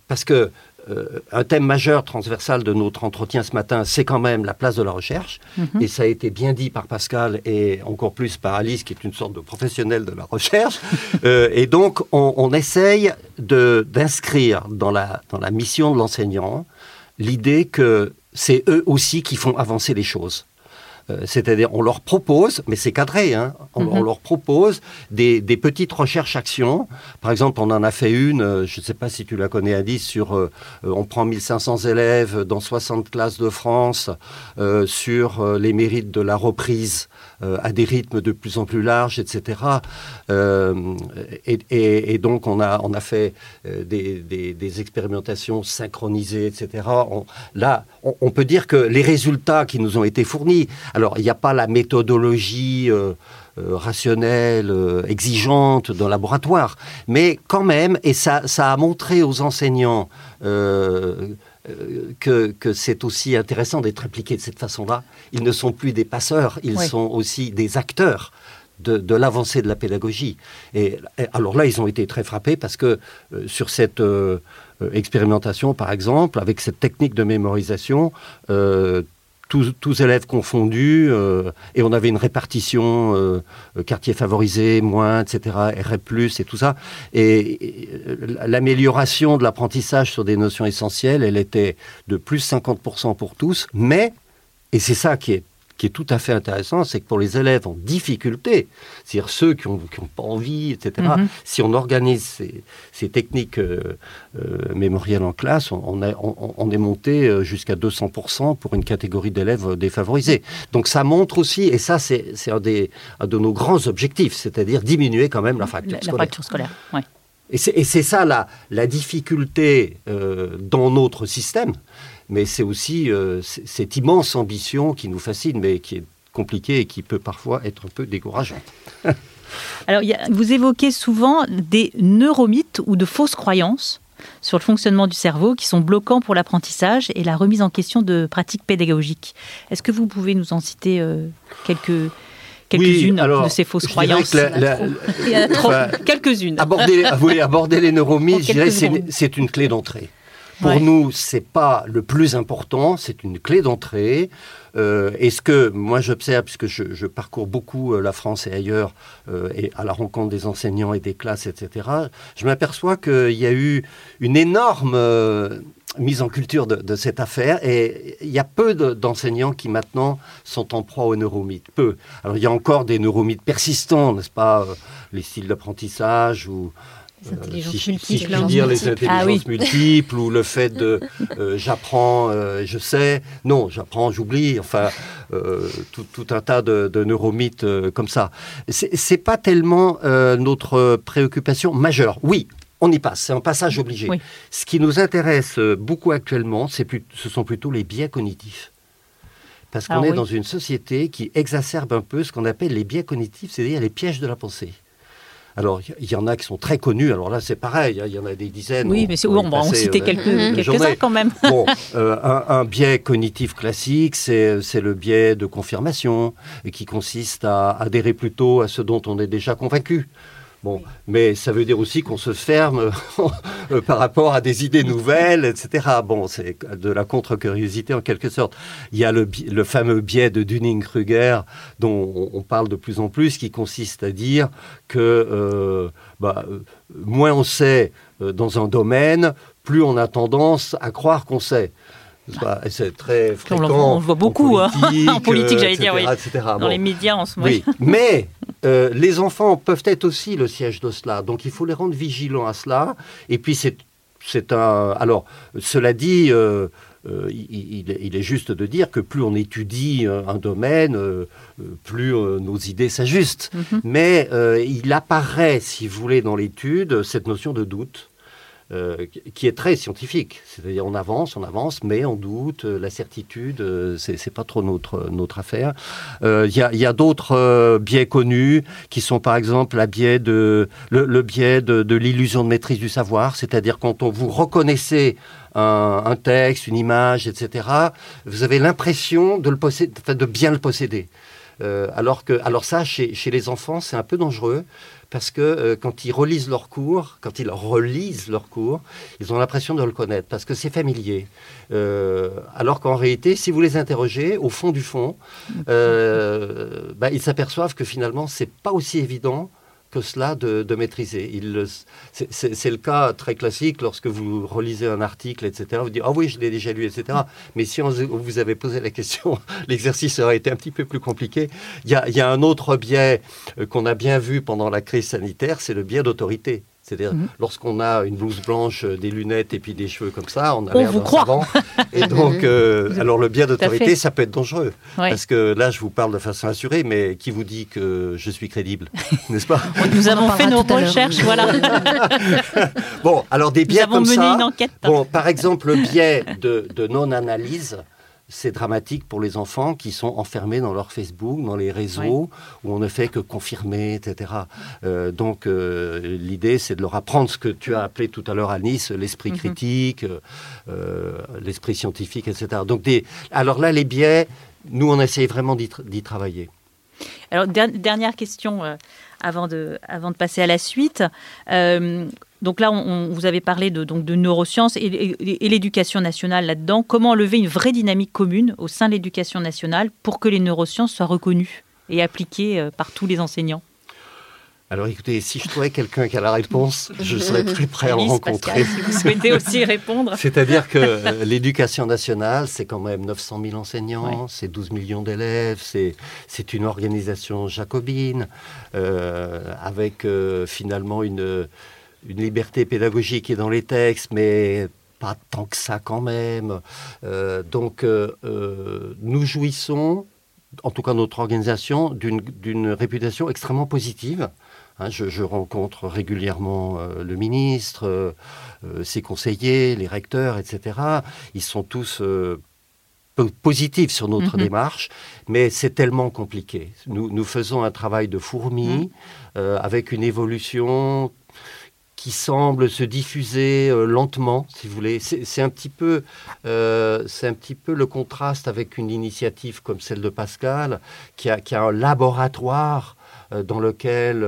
Parce que euh, un thème majeur transversal de notre entretien ce matin, c'est quand même la place de la recherche. Et ça a été bien dit par Pascal et encore plus par Alice, qui est une sorte de professionnelle de la recherche. Euh, et donc, on, on essaye de- d'inscrire dans la, dans la mission de l'enseignant l'idée que c'est eux aussi qui font avancer les choses. Euh, C'est-à-dire, on leur propose, mais c'est cadré, hein, on, on leur propose des, des petites recherches-actions. Par exemple, on en a fait une, euh, je ne sais pas si tu la connais, Alice, sur euh, on prend 1500 élèves dans 60 classes de France euh, sur les mérites de la reprise euh, à des rythmes de plus en plus larges, etc. Et, et- et donc, on a, on a fait des, des- des expérimentations synchronisées, etc. On- là, on, on peut dire que les résultats qui nous ont été fournis, alors il n'y a pas la méthodologie euh, euh, rationnelle, euh, exigeante d'un laboratoire, mais quand même, et ça, ça a montré aux enseignants que, que c'est aussi intéressant d'être impliqués de cette façon-là. Ils ne sont plus des passeurs, ils Oui. sont aussi des acteurs de, de l'avancée de la pédagogie. Et, et alors là, ils ont été très frappés parce que euh, sur cette euh, expérimentation, par exemple, avec cette technique de mémorisation, euh, tous, élèves confondus, euh, et on avait une répartition euh, euh, quartier favorisé, moins, etc., RF+, et tout ça. Et, et, l'amélioration de l'apprentissage sur des notions essentielles, elle était de plus 50% pour tous, mais, et c'est ça qui est qui est tout à fait intéressant, c'est que pour les élèves en difficulté, c'est-à-dire ceux qui n'ont pas envie, etc., Mhm. si on organise ces, ces techniques euh, euh, mémorielles en classe, on, on, a- on- on est monté euh, jusqu'à 200% pour une catégorie d'élèves défavorisés. Donc ça montre aussi, et ça c'est un, des- un de nos grands objectifs, c'est-à-dire diminuer quand même la fracture La, la scolaire. fracture scolaire. ouais. Et c'est et c'est ça la, la difficulté euh, dans notre système, mais c'est aussi euh, cette immense ambition qui nous fascine, mais qui est compliquée et qui peut parfois être un peu décourageante. Alors, vous évoquez souvent des neuromythes ou de fausses croyances sur le fonctionnement du cerveau qui sont bloquants pour l'apprentissage et la remise en question de pratiques pédagogiques. Est-ce que vous pouvez nous en citer euh, quelques quelques-unes de ces fausses croyances Quelques-unes. aborder, oui, aborder les neuromies, En je dirais, c'est une clé d'entrée. Pour Ouais. nous, c'est pas le plus important, c'est une clé d'entrée. Euh, et ce que moi j'observe, puisque je, je parcours beaucoup euh, la France et ailleurs, euh, et à la rencontre des enseignants et des classes, etc., je m'aperçois qu'il y a eu une énorme euh, mise en culture de, de cette affaire, et il y a peu de- d'enseignants qui maintenant sont en proie aux neuromythes. Peu. Alors il y a encore des neuromythes persistants, n'est-ce pas Les styles d'apprentissage ou intelligences si, je- si je puis dire, les multiples. Ah oui. intelligences multiples ou le fait de euh, j'apprends, euh, je sais, non, j'apprends, j'oublie, enfin, euh, tout, tout un tas de, de neuromythes euh, comme ça. C'est pas tellement euh, notre préoccupation majeure. Oui, on y passe, c'est un passage obligé. Oui. Ce qui nous intéresse euh, beaucoup actuellement, plus- ce sont plutôt les biais cognitifs. Parce qu'on Alors est oui. dans une société qui exacerbe un peu ce qu'on appelle les biais cognitifs, c'est-à-dire les pièges de la pensée. Alors, il y, y en a qui sont très connus. Alors là, c'est pareil, hein, il y en a des dizaines. Oui, mais c'est bon, on va en citer euh, quelques, quelques-uns quand même. Bon, euh, un, un biais cognitif classique, c'est le biais de confirmation, et qui consiste à adhérer plutôt à ce dont on est déjà convaincu, Bon, mais ça veut dire aussi qu'on se ferme euh, par rapport à des idées nouvelles, etc. Bon, c'est de la contre-curiosité en quelque sorte. Il y a le, fameux biais de Dunning-Kruger dont on, parle de plus en plus, qui consiste à dire que euh, bah, euh, moins on sait dans un domaine, plus on a tendance à croire qu'on sait. C'est très fréquent. On, le voit beaucoup hein. en politique, j'allais dire, oui. Dans les médias en ce moment. Oui, mais euh, les enfants peuvent être aussi le siège de cela. Donc il faut les rendre vigilants à cela. Et puis c'est un. Alors, cela dit, euh, euh, il, est juste de dire que plus on étudie un domaine, plus nos idées s'ajustent. Mhm. Mais il apparaît, si vous voulez, dans l'étude, cette notion de doute. Euh, qui est très scientifique. C'est-à-dire on avance, on avance, mais on doute, euh, la certitude, euh, c'est pas trop notre, affaire. Il y a, d'autres biais connus qui sont par exemple le, biais de, l'illusion de maîtrise du savoir, c'est-à-dire quand on vous reconnaissez un, texte, une image, etc., vous avez l'impression de bien le posséder. Alors, que, ça, chez, les enfants, c'est un peu dangereux parce que euh, quand ils relisent leur cours, quand ils relisent cours, ils ont l'impression de le connaître, parce que c'est familier. Euh, alors qu'en réalité, si vous les interrogez, au fond du fond, euh, bah, ils s'aperçoivent que finalement, c'est pas aussi évident que cela de, maîtriser. C'est le cas très classique lorsque vous relisez un article, etc. Vous dites Ah oui, je l'ai déjà lu, etc. Mais si on vous avait posé la question, l'exercice aurait été un petit peu plus compliqué. Il y a, il y a un autre biais euh, qu'on a bien vu pendant la crise sanitaire, c'est le biais d'autorité. C'est-à-dire, mhm. lorsqu'on a une blouse blanche, euh, des lunettes et puis des cheveux comme ça, on a l'air d'un savant. Et donc, euh, alors le biais d'autorité, ça peut être dangereux. Parce que là, je vous parle de façon assurée, mais qui vous dit que je suis crédible N'est-ce pas? Nous avons fait nos recherches, voilà. bon, alors des biais comme ça. Bon, par exemple, le biais de, de non-analyse c'est dramatique pour les enfants qui sont enfermés dans leur Facebook, dans les réseaux, où on ne fait que confirmer, etc. Euh, donc euh, l'idée, c'est de leur apprendre ce que tu as appelé tout à l'heure à Nice, l'esprit mhm. critique, euh, l'esprit scientifique, etc. Donc des... alors là, les biais, nous, on essaye vraiment d'y travailler. Alors, dernière question avant, de, avant de passer à la suite. Donc là, on, vous avez parlé de, donc, de neurosciences et, l'éducation nationale là-dedans. Comment lever une vraie dynamique commune au sein de l'éducation nationale pour que les neurosciences soient reconnues et appliquées euh, par tous les enseignants? Alors écoutez, si je trouvais quelqu'un qui a la réponse, je serais très prêt à en rencontrer. si vous souhaitez aussi répondre. C'est-à-dire que euh, l'éducation nationale, c'est quand même 900 000 enseignants, c'est 12 millions d'élèves, c'est une organisation jacobine, euh, avec finalement une, une liberté pédagogique est dans les textes, mais pas tant que ça quand même. Euh, donc, euh, euh, nous jouissons, en tout cas notre organisation, d'une réputation extrêmement positive. Hein, je, rencontre régulièrement le ministre, ses conseillers, les recteurs, etc. Ils sont tous positifs sur notre mhm. démarche, mais c'est tellement compliqué. Nous, nous, faisons un travail de fourmi mhm. avec une évolution qui semble se diffuser euh, lentement, si vous voulez. C'est un petit peu, euh, un petit peu le contraste avec une initiative comme celle de Pascal, qui a, qui a un laboratoire euh, dans lequel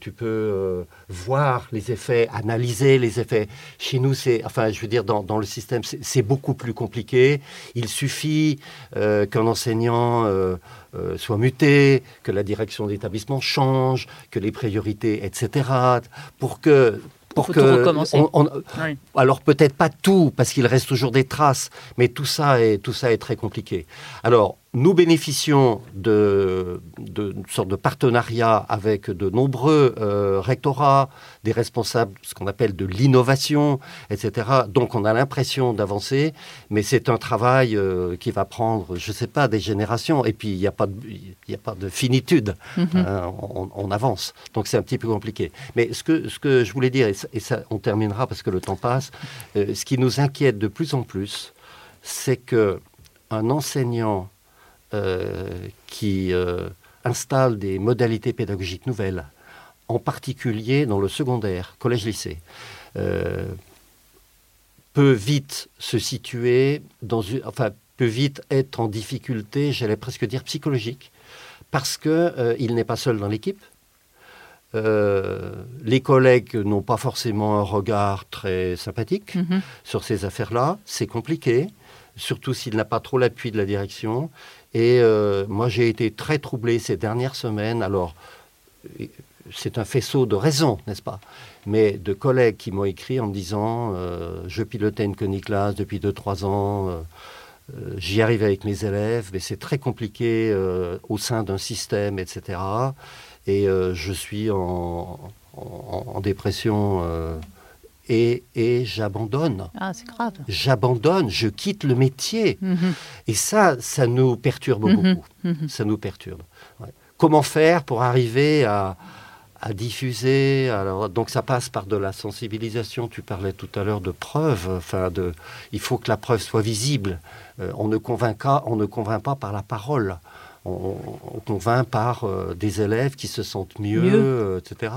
tu peux voir les effets, analyser les effets. Chez nous, c'est, enfin, je veux dire, dans, dans le système, c'est beaucoup plus compliqué. Il suffit qu'un enseignant euh, soit muté, que la direction d'établissement change, que les priorités, etc. Pour que pour que alors peut-être pas tout parce qu'il reste toujours des traces, mais tout ça est tout ça est très compliqué. Alors nous bénéficions de, de sorte de partenariat avec de nombreux euh, rectorats, des responsables, ce qu'on appelle de l'innovation, etc. Donc on a l'impression d'avancer, mais c'est un travail euh, qui va prendre, je ne sais pas, des générations. Et puis il n'y a, pas de, a pas de finitude. Mhm. Hein, on, avance. Donc c'est un petit peu compliqué. Mais ce que, ce que je voulais dire, et ça, on terminera parce que le temps passe, euh, ce qui nous inquiète de plus en plus, c'est que un enseignant qui euh, installe des modalités pédagogiques nouvelles, en particulier dans le secondaire, collège-lycée, euh, peut vite se situer dans une, enfin, peut vite être en difficulté, j'allais presque dire psychologique, parce qu'il il n'est pas seul dans l'équipe, euh, les collègues n'ont pas forcément un regard très sympathique Mhm. sur ces affaires-là. C'est compliqué, surtout s'il n'a pas trop l'appui de la direction. Et euh, moi, j'ai été très troublé ces dernières semaines. Alors, c'est un faisceau de raisons, n'est-ce pas? Mais de collègues qui m'ont écrit en me disant euh, Je pilotais une coniclasse depuis 2-3 ans. euh, J'y arrive avec mes élèves, mais c'est très compliqué au sein d'un système, etc. Et je suis en, dépression et, et j'abandonne. Ah, c'est grave. J'abandonne, je quitte le métier. Mhm. Et ça, ça nous perturbe Mhm. beaucoup. Mhm. Ça nous perturbe. Ouais. Comment faire pour arriver à, à diffuser? Alors, Donc ça passe par de la sensibilisation. Tu parlais tout à l'heure de preuves. Enfin, de, il faut que la preuve soit visible. Euh, on, ne convainc pas, on ne convainc pas par la parole. On, on convainc par euh, des élèves qui se sentent mieux, Mieux. euh, etc.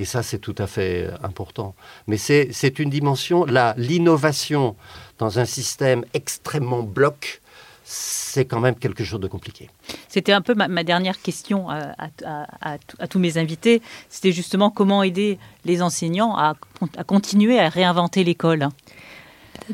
Et ça, c'est tout à fait important. Mais c'est une dimension, la- l'innovation dans un système extrêmement bloc, c'est quand même quelque chose de compliqué. C'était un peu ma, ma dernière question à, à- à- tous mes invités. C'était justement comment aider les enseignants à continuer à réinventer l'école.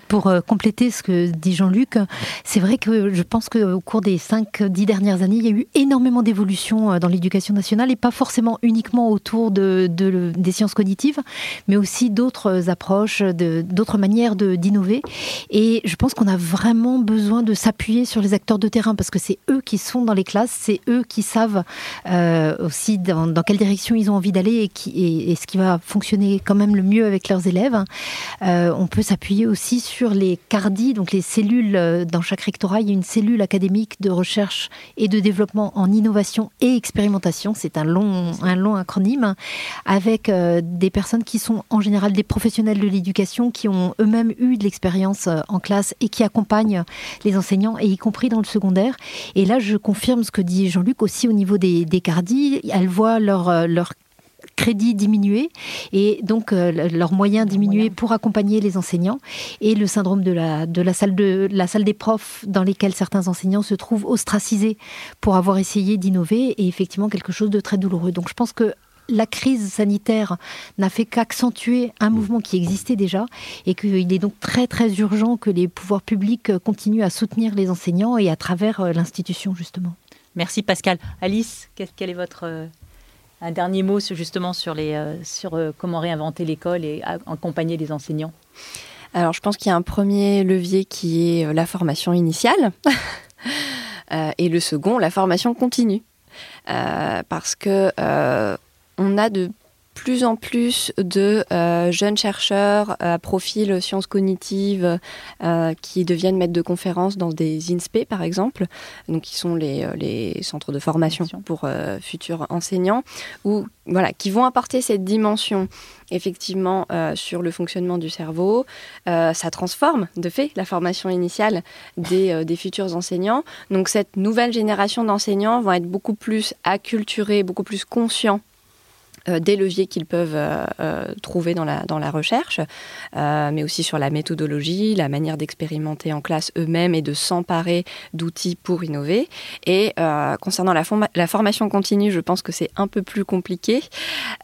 Pour euh, compléter ce que dit Jean-Luc, c'est vrai que je pense qu'au cours des 5-10 dernières années, il y a eu énormément d'évolutions euh, dans l'éducation nationale et pas forcément uniquement autour de, de- des sciences cognitives, mais aussi d'autres approches, d'autres manières d'innover. Et je pense qu'on a vraiment besoin de s'appuyer sur les acteurs de terrain parce que c'est eux qui sont dans les classes, c'est eux qui savent euh, aussi dans, quelle direction ils ont envie d'aller et, ce qui va fonctionner quand même le mieux avec leurs élèves. On peut s'appuyer aussi sur les CARDI, donc les cellules euh, dans chaque rectorat. Il y a une cellule académique de recherche et de développement en innovation et expérimentation. C'est un long, un long acronyme avec euh, des personnes qui sont en général des professionnels de l'éducation qui ont eux-mêmes eu de l'expérience euh, en classe et qui accompagnent les enseignants, et y compris dans le secondaire. Et là, je confirme ce que dit Jean-Luc aussi au niveau des, CARDI. Elles voient leur, leur crédit diminuer et donc euh, leurs moyens diminuer moyens. pour accompagner les enseignants et le syndrome de la, de la salle de la salle des profs dans lesquels certains enseignants se trouvent ostracisés pour avoir essayé d'innover est effectivement quelque chose de très douloureux. Donc je pense que la crise sanitaire n'a fait qu'accentuer un mouvement qui existait déjà et qu'il est donc très très urgent que les pouvoirs publics continuent à soutenir les enseignants et à travers euh, l'institution justement. Merci Pascal. Alice, quel, quel est votre euh, un dernier mot justement sur, les, euh, sur euh, comment réinventer l'école et accompagner les enseignants Alors, je pense qu'il y a un premier levier qui est euh, la formation initiale. Et le second, la formation continue. Parce que on a de plus en plus de euh, jeunes chercheurs à profil sciences cognitives euh, qui deviennent maîtres de conférences dans des INSPE, par exemple, donc qui sont les, euh, les centres de formation pour euh, futurs enseignants, ou voilà, qui vont apporter cette dimension effectivement euh, sur le fonctionnement du cerveau. Euh, ça transforme de fait la formation initiale des, euh, des futurs enseignants. Donc cette nouvelle génération d'enseignants vont être beaucoup plus acculturés, beaucoup plus conscients euh, des leviers qu'ils peuvent euh, euh, trouver dans la, dans la recherche, euh, mais aussi sur la méthodologie, la manière d'expérimenter en classe eux-mêmes et de s'emparer d'outils pour innover. Et euh, concernant la, forma- la formation continue, je pense que c'est un peu plus compliqué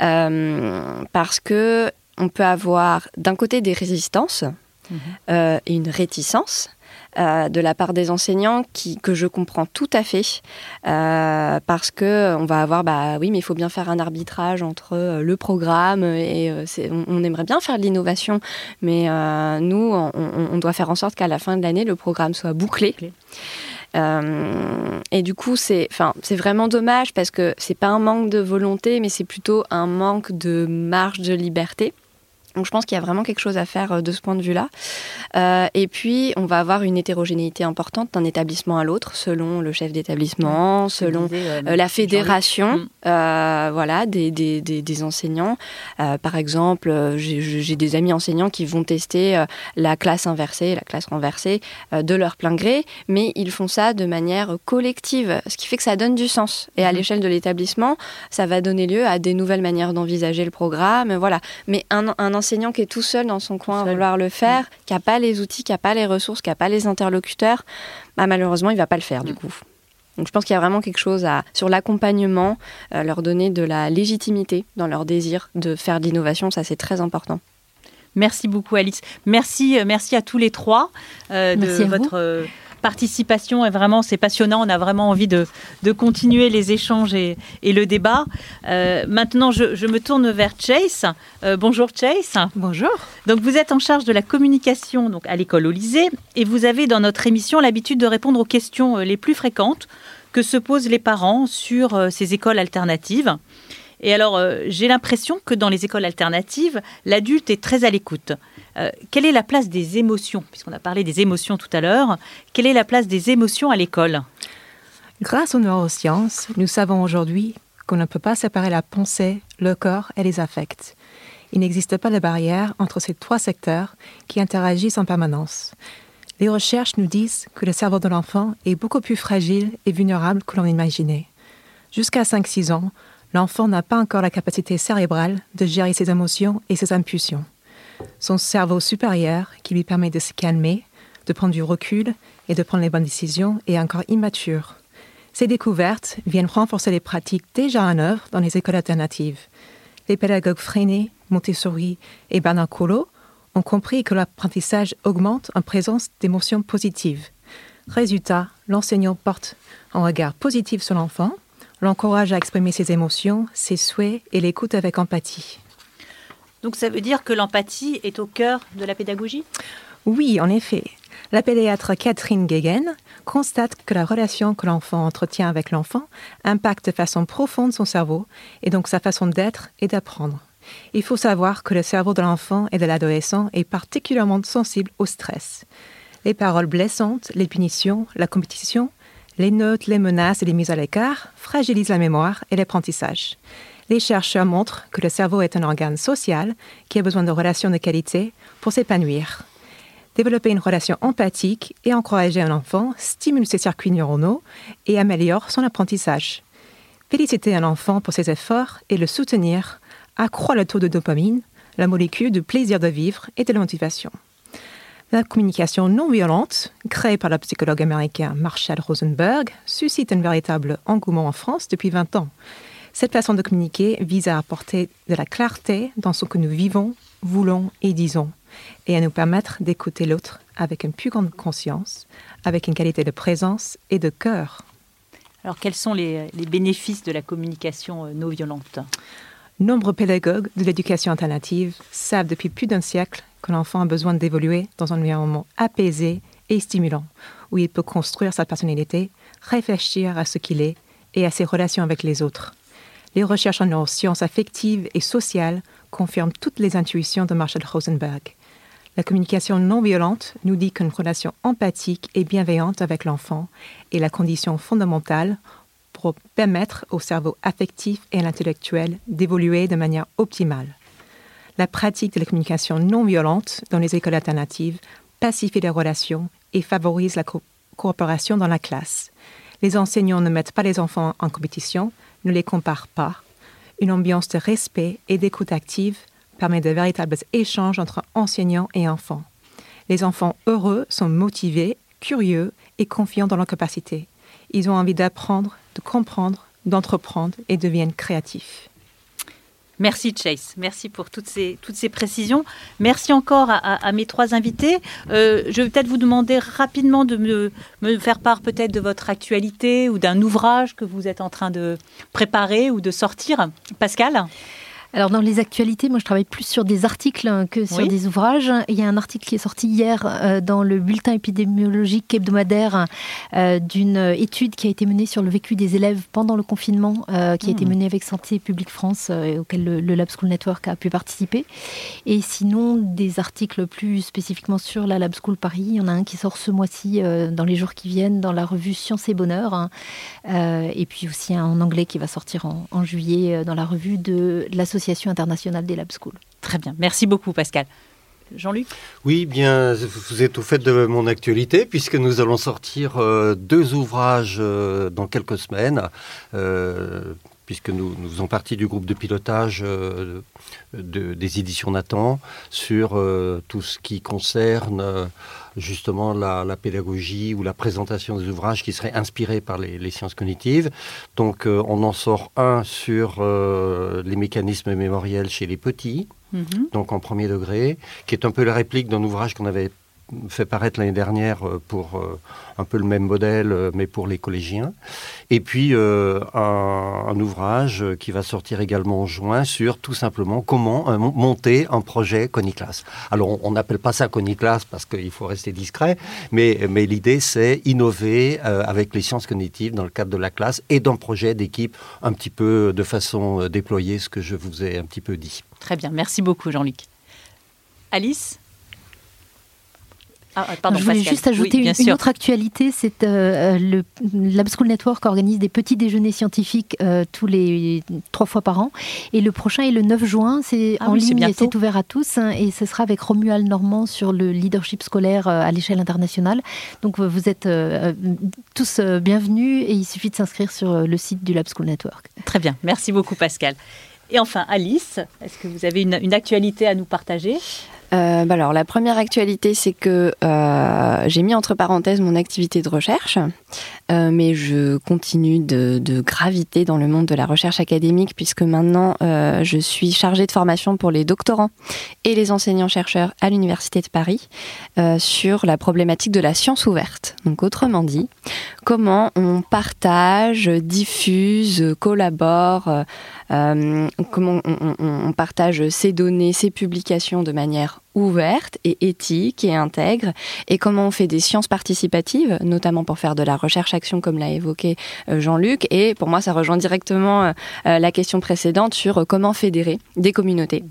euh, parce que on peut avoir d'un côté des résistances euh, et une réticence. Euh, de la part des enseignants qui, que je comprends tout à fait euh, parce que on va avoir bah oui mais il faut bien faire un arbitrage entre euh, le programme et on, on aimerait bien faire de l'innovation mais nous on, doit faire en sorte qu'à la fin de l'année le programme soit bouclé Bouclé. Euh, et du coup, c'est, enfin, c'est vraiment dommage parce que c'est pas un manque de volonté, mais c'est plutôt un manque de marge de liberté. Donc je pense qu'il y a vraiment quelque chose à faire euh, de ce point de vue-là. Euh, et puis, on va avoir une hétérogénéité importante d'un établissement à l'autre, selon le chef d'établissement, selon euh, la fédération, Mm. euh, voilà, des, des, des, des enseignants. Par exemple, j'ai des amis enseignants qui vont tester la classe inversée, la classe renversée de leur plein gré, mais ils font ça de manière collective, ce qui fait que ça donne du sens. Et à Mhm. l'échelle de l'établissement, ça va donner lieu à des nouvelles manières d'envisager le programme, voilà. Mais un, un enseignant qui est tout seul dans son coin à vouloir le faire, qui n'a pas les outils, qui n'a pas les ressources, qui n'a pas les interlocuteurs, bah, malheureusement, il va pas le faire du Mm. coup. Donc je pense qu'il y a vraiment quelque chose à, sur l'accompagnement, leur donner de la légitimité dans leur désir de faire de l'innovation, ça c'est très important. Merci beaucoup Alice. Merci, merci à tous les trois de votre participation. Et vraiment, c'est passionnant. On a vraiment envie de, continuer les échanges et, le débat. Euh, maintenant, je, me tourne vers Chase. Euh, bonjour Chase. Bonjour. Donc, vous êtes en charge de la communication donc, à l'école au et vous avez dans notre émission l'habitude de répondre aux questions euh, les plus fréquentes que se posent les parents sur ces écoles alternatives. Et alors, j'ai l'impression que dans les écoles alternatives, l'adulte est très à l'écoute. Euh, quelle est la place des émotions Puisqu'on a parlé des émotions tout à l'heure, quelle est la place des émotions à l'école Grâce aux neurosciences, nous savons aujourd'hui qu'on ne peut pas séparer la pensée, le corps et les affects. Il n'existe pas de barrière entre ces trois secteurs qui interagissent en permanence. Les recherches nous disent que le cerveau de l'enfant est beaucoup plus fragile et vulnérable que l'on imaginait. Jusqu'à 5-6 ans, l'enfant n'a pas encore la capacité cérébrale de gérer ses émotions et ses impulsions. Son cerveau supérieur, qui lui permet de se calmer, de prendre du recul et de prendre les bonnes décisions, est encore immature. Ces découvertes viennent renforcer les pratiques déjà en œuvre dans les écoles alternatives. Les pédagogues Freinet, Montessori et Bernard ont compris que l'apprentissage augmente en présence d'émotions positives. Résultat, l'enseignant porte un regard positif sur l'enfant, l'encourage à exprimer ses émotions, ses souhaits et l'écoute avec empathie. Donc ça veut dire que l'empathie est au cœur de la pédagogie? Oui, en effet. La pédiatre Catherine Gegen constate que la relation que l'enfant entretient avec l'enfant impacte de façon profonde son cerveau et donc sa façon d'être et d'apprendre. Il faut savoir que le cerveau de l'enfant et de l'adolescent est particulièrement sensible au stress. Les paroles blessantes, les punitions, la compétition, les notes, les menaces et les mises à l'écart fragilisent la mémoire et l'apprentissage. Les chercheurs montrent que le cerveau est un organe social qui a besoin de relations de qualité pour s'épanouir. Développer une relation empathique et encourager un enfant stimule ses circuits neuronaux et améliore son apprentissage. Féliciter un enfant pour ses efforts et le soutenir accroît le taux de dopamine, la molécule du plaisir de vivre et de la motivation. La communication non violente, créée par le psychologue américain Marshall Rosenberg, suscite un véritable engouement en France depuis 20 ans. Cette façon de communiquer vise à apporter de la clarté dans ce que nous vivons, voulons et disons, et à nous permettre d'écouter l'autre avec une plus grande conscience, avec une qualité de présence et de cœur. Alors quels sont les, bénéfices de la communication euh, non violente? Nombreux pédagogues de l'éducation alternative savent depuis plus d'un siècle que l'enfant a besoin d'évoluer dans un environnement apaisé et stimulant, où il peut construire sa personnalité, réfléchir à ce qu'il est et à ses relations avec les autres les recherches en neurosciences affectives et sociales confirment toutes les intuitions de Marshall Rosenberg. La communication non violente nous dit qu'une relation empathique et bienveillante avec l'enfant est la condition fondamentale pour permettre au cerveau affectif et à l'intellectuel d'évoluer de manière optimale. La pratique de la communication non violente dans les écoles alternatives pacifie les relations et favorise la coopération dans la classe. Les enseignants ne mettent pas les enfants en compétition, ne les compare pas. Une ambiance de respect et d'écoute active permet de véritables échanges entre enseignants et enfants. Les enfants heureux sont motivés, curieux et confiants dans leurs capacités. Ils ont envie d'apprendre, de comprendre, d'entreprendre et deviennent créatifs. Merci Chase, merci pour toutes ces, toutes ces précisions. Merci encore à, mes trois invités. Euh, je vais peut-être vous demander rapidement de me, me faire part peut-être de votre actualité ou d'un ouvrage que vous êtes en train de préparer ou de sortir. Pascal? Alors dans les actualités, moi je travaille plus sur des articles hein, que sur des ouvrages. Il y a un article qui est sorti hier euh, dans le bulletin épidémiologique hebdomadaire euh, d'une étude qui a été menée sur le vécu des élèves pendant le confinement, euh, qui a été hmm. menée avec Santé publique France, auquel le, Lab School Network a pu participer. Et sinon, des articles plus spécifiquement sur la Lab School Paris. Il y en a un qui sort ce mois-ci, dans les jours qui viennent, dans la revue Science et Bonheur. Hein. et puis aussi un en anglais qui va sortir en, en juillet dans la revue de l'association internationale des Lab Schools. Très bien, merci beaucoup Pascal. Jean-Luc? Oui, bien, vous êtes au fait de mon actualité, puisque nous allons sortir euh, deux ouvrages euh, dans quelques semaines. Euh, puisque nous, nous, faisons partie du groupe de pilotage euh, de, des éditions Nathan sur euh, tout ce qui concerne euh, justement la, la, pédagogie ou la présentation des ouvrages qui seraient inspirés par les, les sciences cognitives. Donc on en sort un sur les mécanismes mémoriels chez les petits, mm -hmm. donc en premier degré, qui est un peu la réplique d'un ouvrage qu'on avait fait paraître l'année dernière euh, pour euh, un peu le même modèle, euh, mais pour les collégiens. Et puis un, ouvrage qui va sortir également en juin sur tout simplement comment monter un projet Coniclass. Alors on n'appelle pas ça Coniclass parce qu'il faut rester discret, mais, mais l'idée c'est innover avec les sciences cognitives dans le cadre de la classe et d'un projet d'équipe un petit peu de façon déployée, ce que je vous ai un petit peu dit. Très bien, merci beaucoup Jean-Luc. Alice? Ah, pardon, je voulais Pascal. juste ajouter oui, une, une, autre actualité, c'est euh, le Lab School Network organise des petits déjeuners scientifiques euh, tous les trois fois par an. Et le prochain est le 9 juin, c'est ah, en oui, ligne et c'est ouvert à tous. Hein, et ce sera avec Romuald Normand sur le leadership scolaire euh, à l'échelle internationale. Donc vous êtes euh, tous bienvenus et il suffit de s'inscrire sur le site du Lab School Network. Très bien, merci beaucoup Pascal. Et enfin, Alice, est-ce que vous avez une, une actualité à nous partager? Euh, bah alors, la première actualité, c'est que euh, j'ai mis entre parenthèses mon activité de recherche, euh, mais je continue de, de, graviter dans le monde de la recherche académique puisque maintenant euh, je suis chargée de formation pour les doctorants et les enseignants-chercheurs à l'Université de Paris euh, sur la problématique de la science ouverte. Donc, autrement dit, comment on partage, diffuse, collabore, euh, comment on, on, on partage ces données, ces publications de manière ouverte et éthique et intègre et comment on fait des sciences participatives, notamment pour faire de la recherche-action comme l'a évoqué euh, Jean-Luc. Et pour moi, ça rejoint directement euh, la question précédente sur comment fédérer des communautés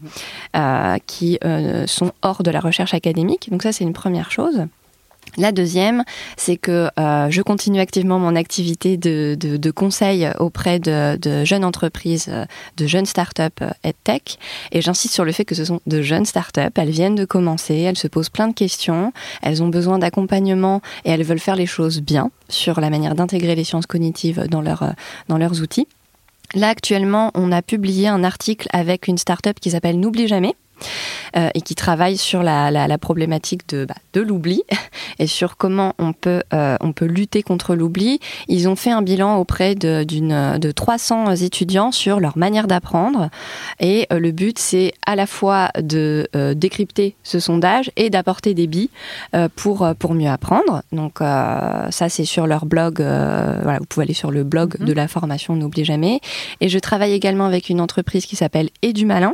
euh, qui euh, sont hors de la recherche académique. Donc ça, c'est une première chose. La deuxième, c'est que euh, je continue activement mon activité de, conseil auprès de, de, jeunes entreprises, de jeunes startups EdTech. Et j'insiste sur le fait que ce sont de jeunes startups. Elles viennent de commencer, elles se posent plein de questions, elles ont besoin d'accompagnement et elles veulent faire les choses bien sur la manière d'intégrer les sciences cognitives dans, leur, dans leurs outils. Là, actuellement, on a publié un article avec une startup qui s'appelle N'oublie jamais euh, et qui travaille sur la, la, la problématique de, bah, de l'oubli et sur comment on peut, euh, on peut lutter contre l'oubli. Ils ont fait un bilan auprès de, de 300 étudiants sur leur manière d'apprendre et euh, le but c'est à la fois de décrypter ce sondage et d'apporter des billes pour, pour mieux apprendre. Donc ça c'est sur leur blog, voilà, vous pouvez aller sur le blog mm-hmm. de la formation N'oublie jamais. Et je travaille également avec une entreprise qui s'appelle Et du Malin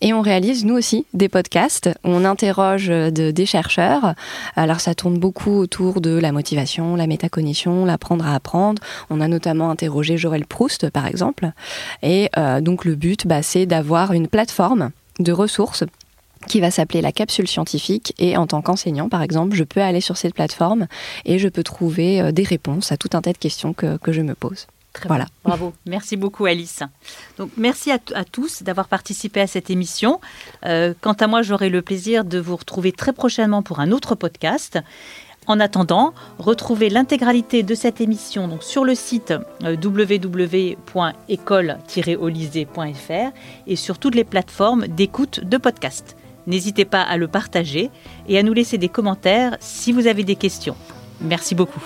et on réalise nous aussi des podcasts on interroge de, des chercheurs. Alors ça tourne beaucoup autour de la motivation, la métacognition, l'apprendre à apprendre. On a notamment interrogé Jorel Proust par exemple. Et euh, donc le but, bah, c'est d'avoir une plateforme de ressources qui va s'appeler la capsule scientifique et en tant qu'enseignant par exemple je peux aller sur cette plateforme et je peux trouver euh, des réponses à tout un tas de questions que, que je me pose. Très voilà. Bravo. Merci beaucoup, Alice. Donc, merci à, à tous d'avoir participé à cette émission. Euh, quant à moi, j'aurai le plaisir de vous retrouver très prochainement pour un autre podcast. En attendant, retrouvez l'intégralité de cette émission donc, sur le site euh, www.école-olysée.fr et sur toutes les plateformes d'écoute de podcasts. N'hésitez pas à le partager et à nous laisser des commentaires si vous avez des questions. Merci beaucoup.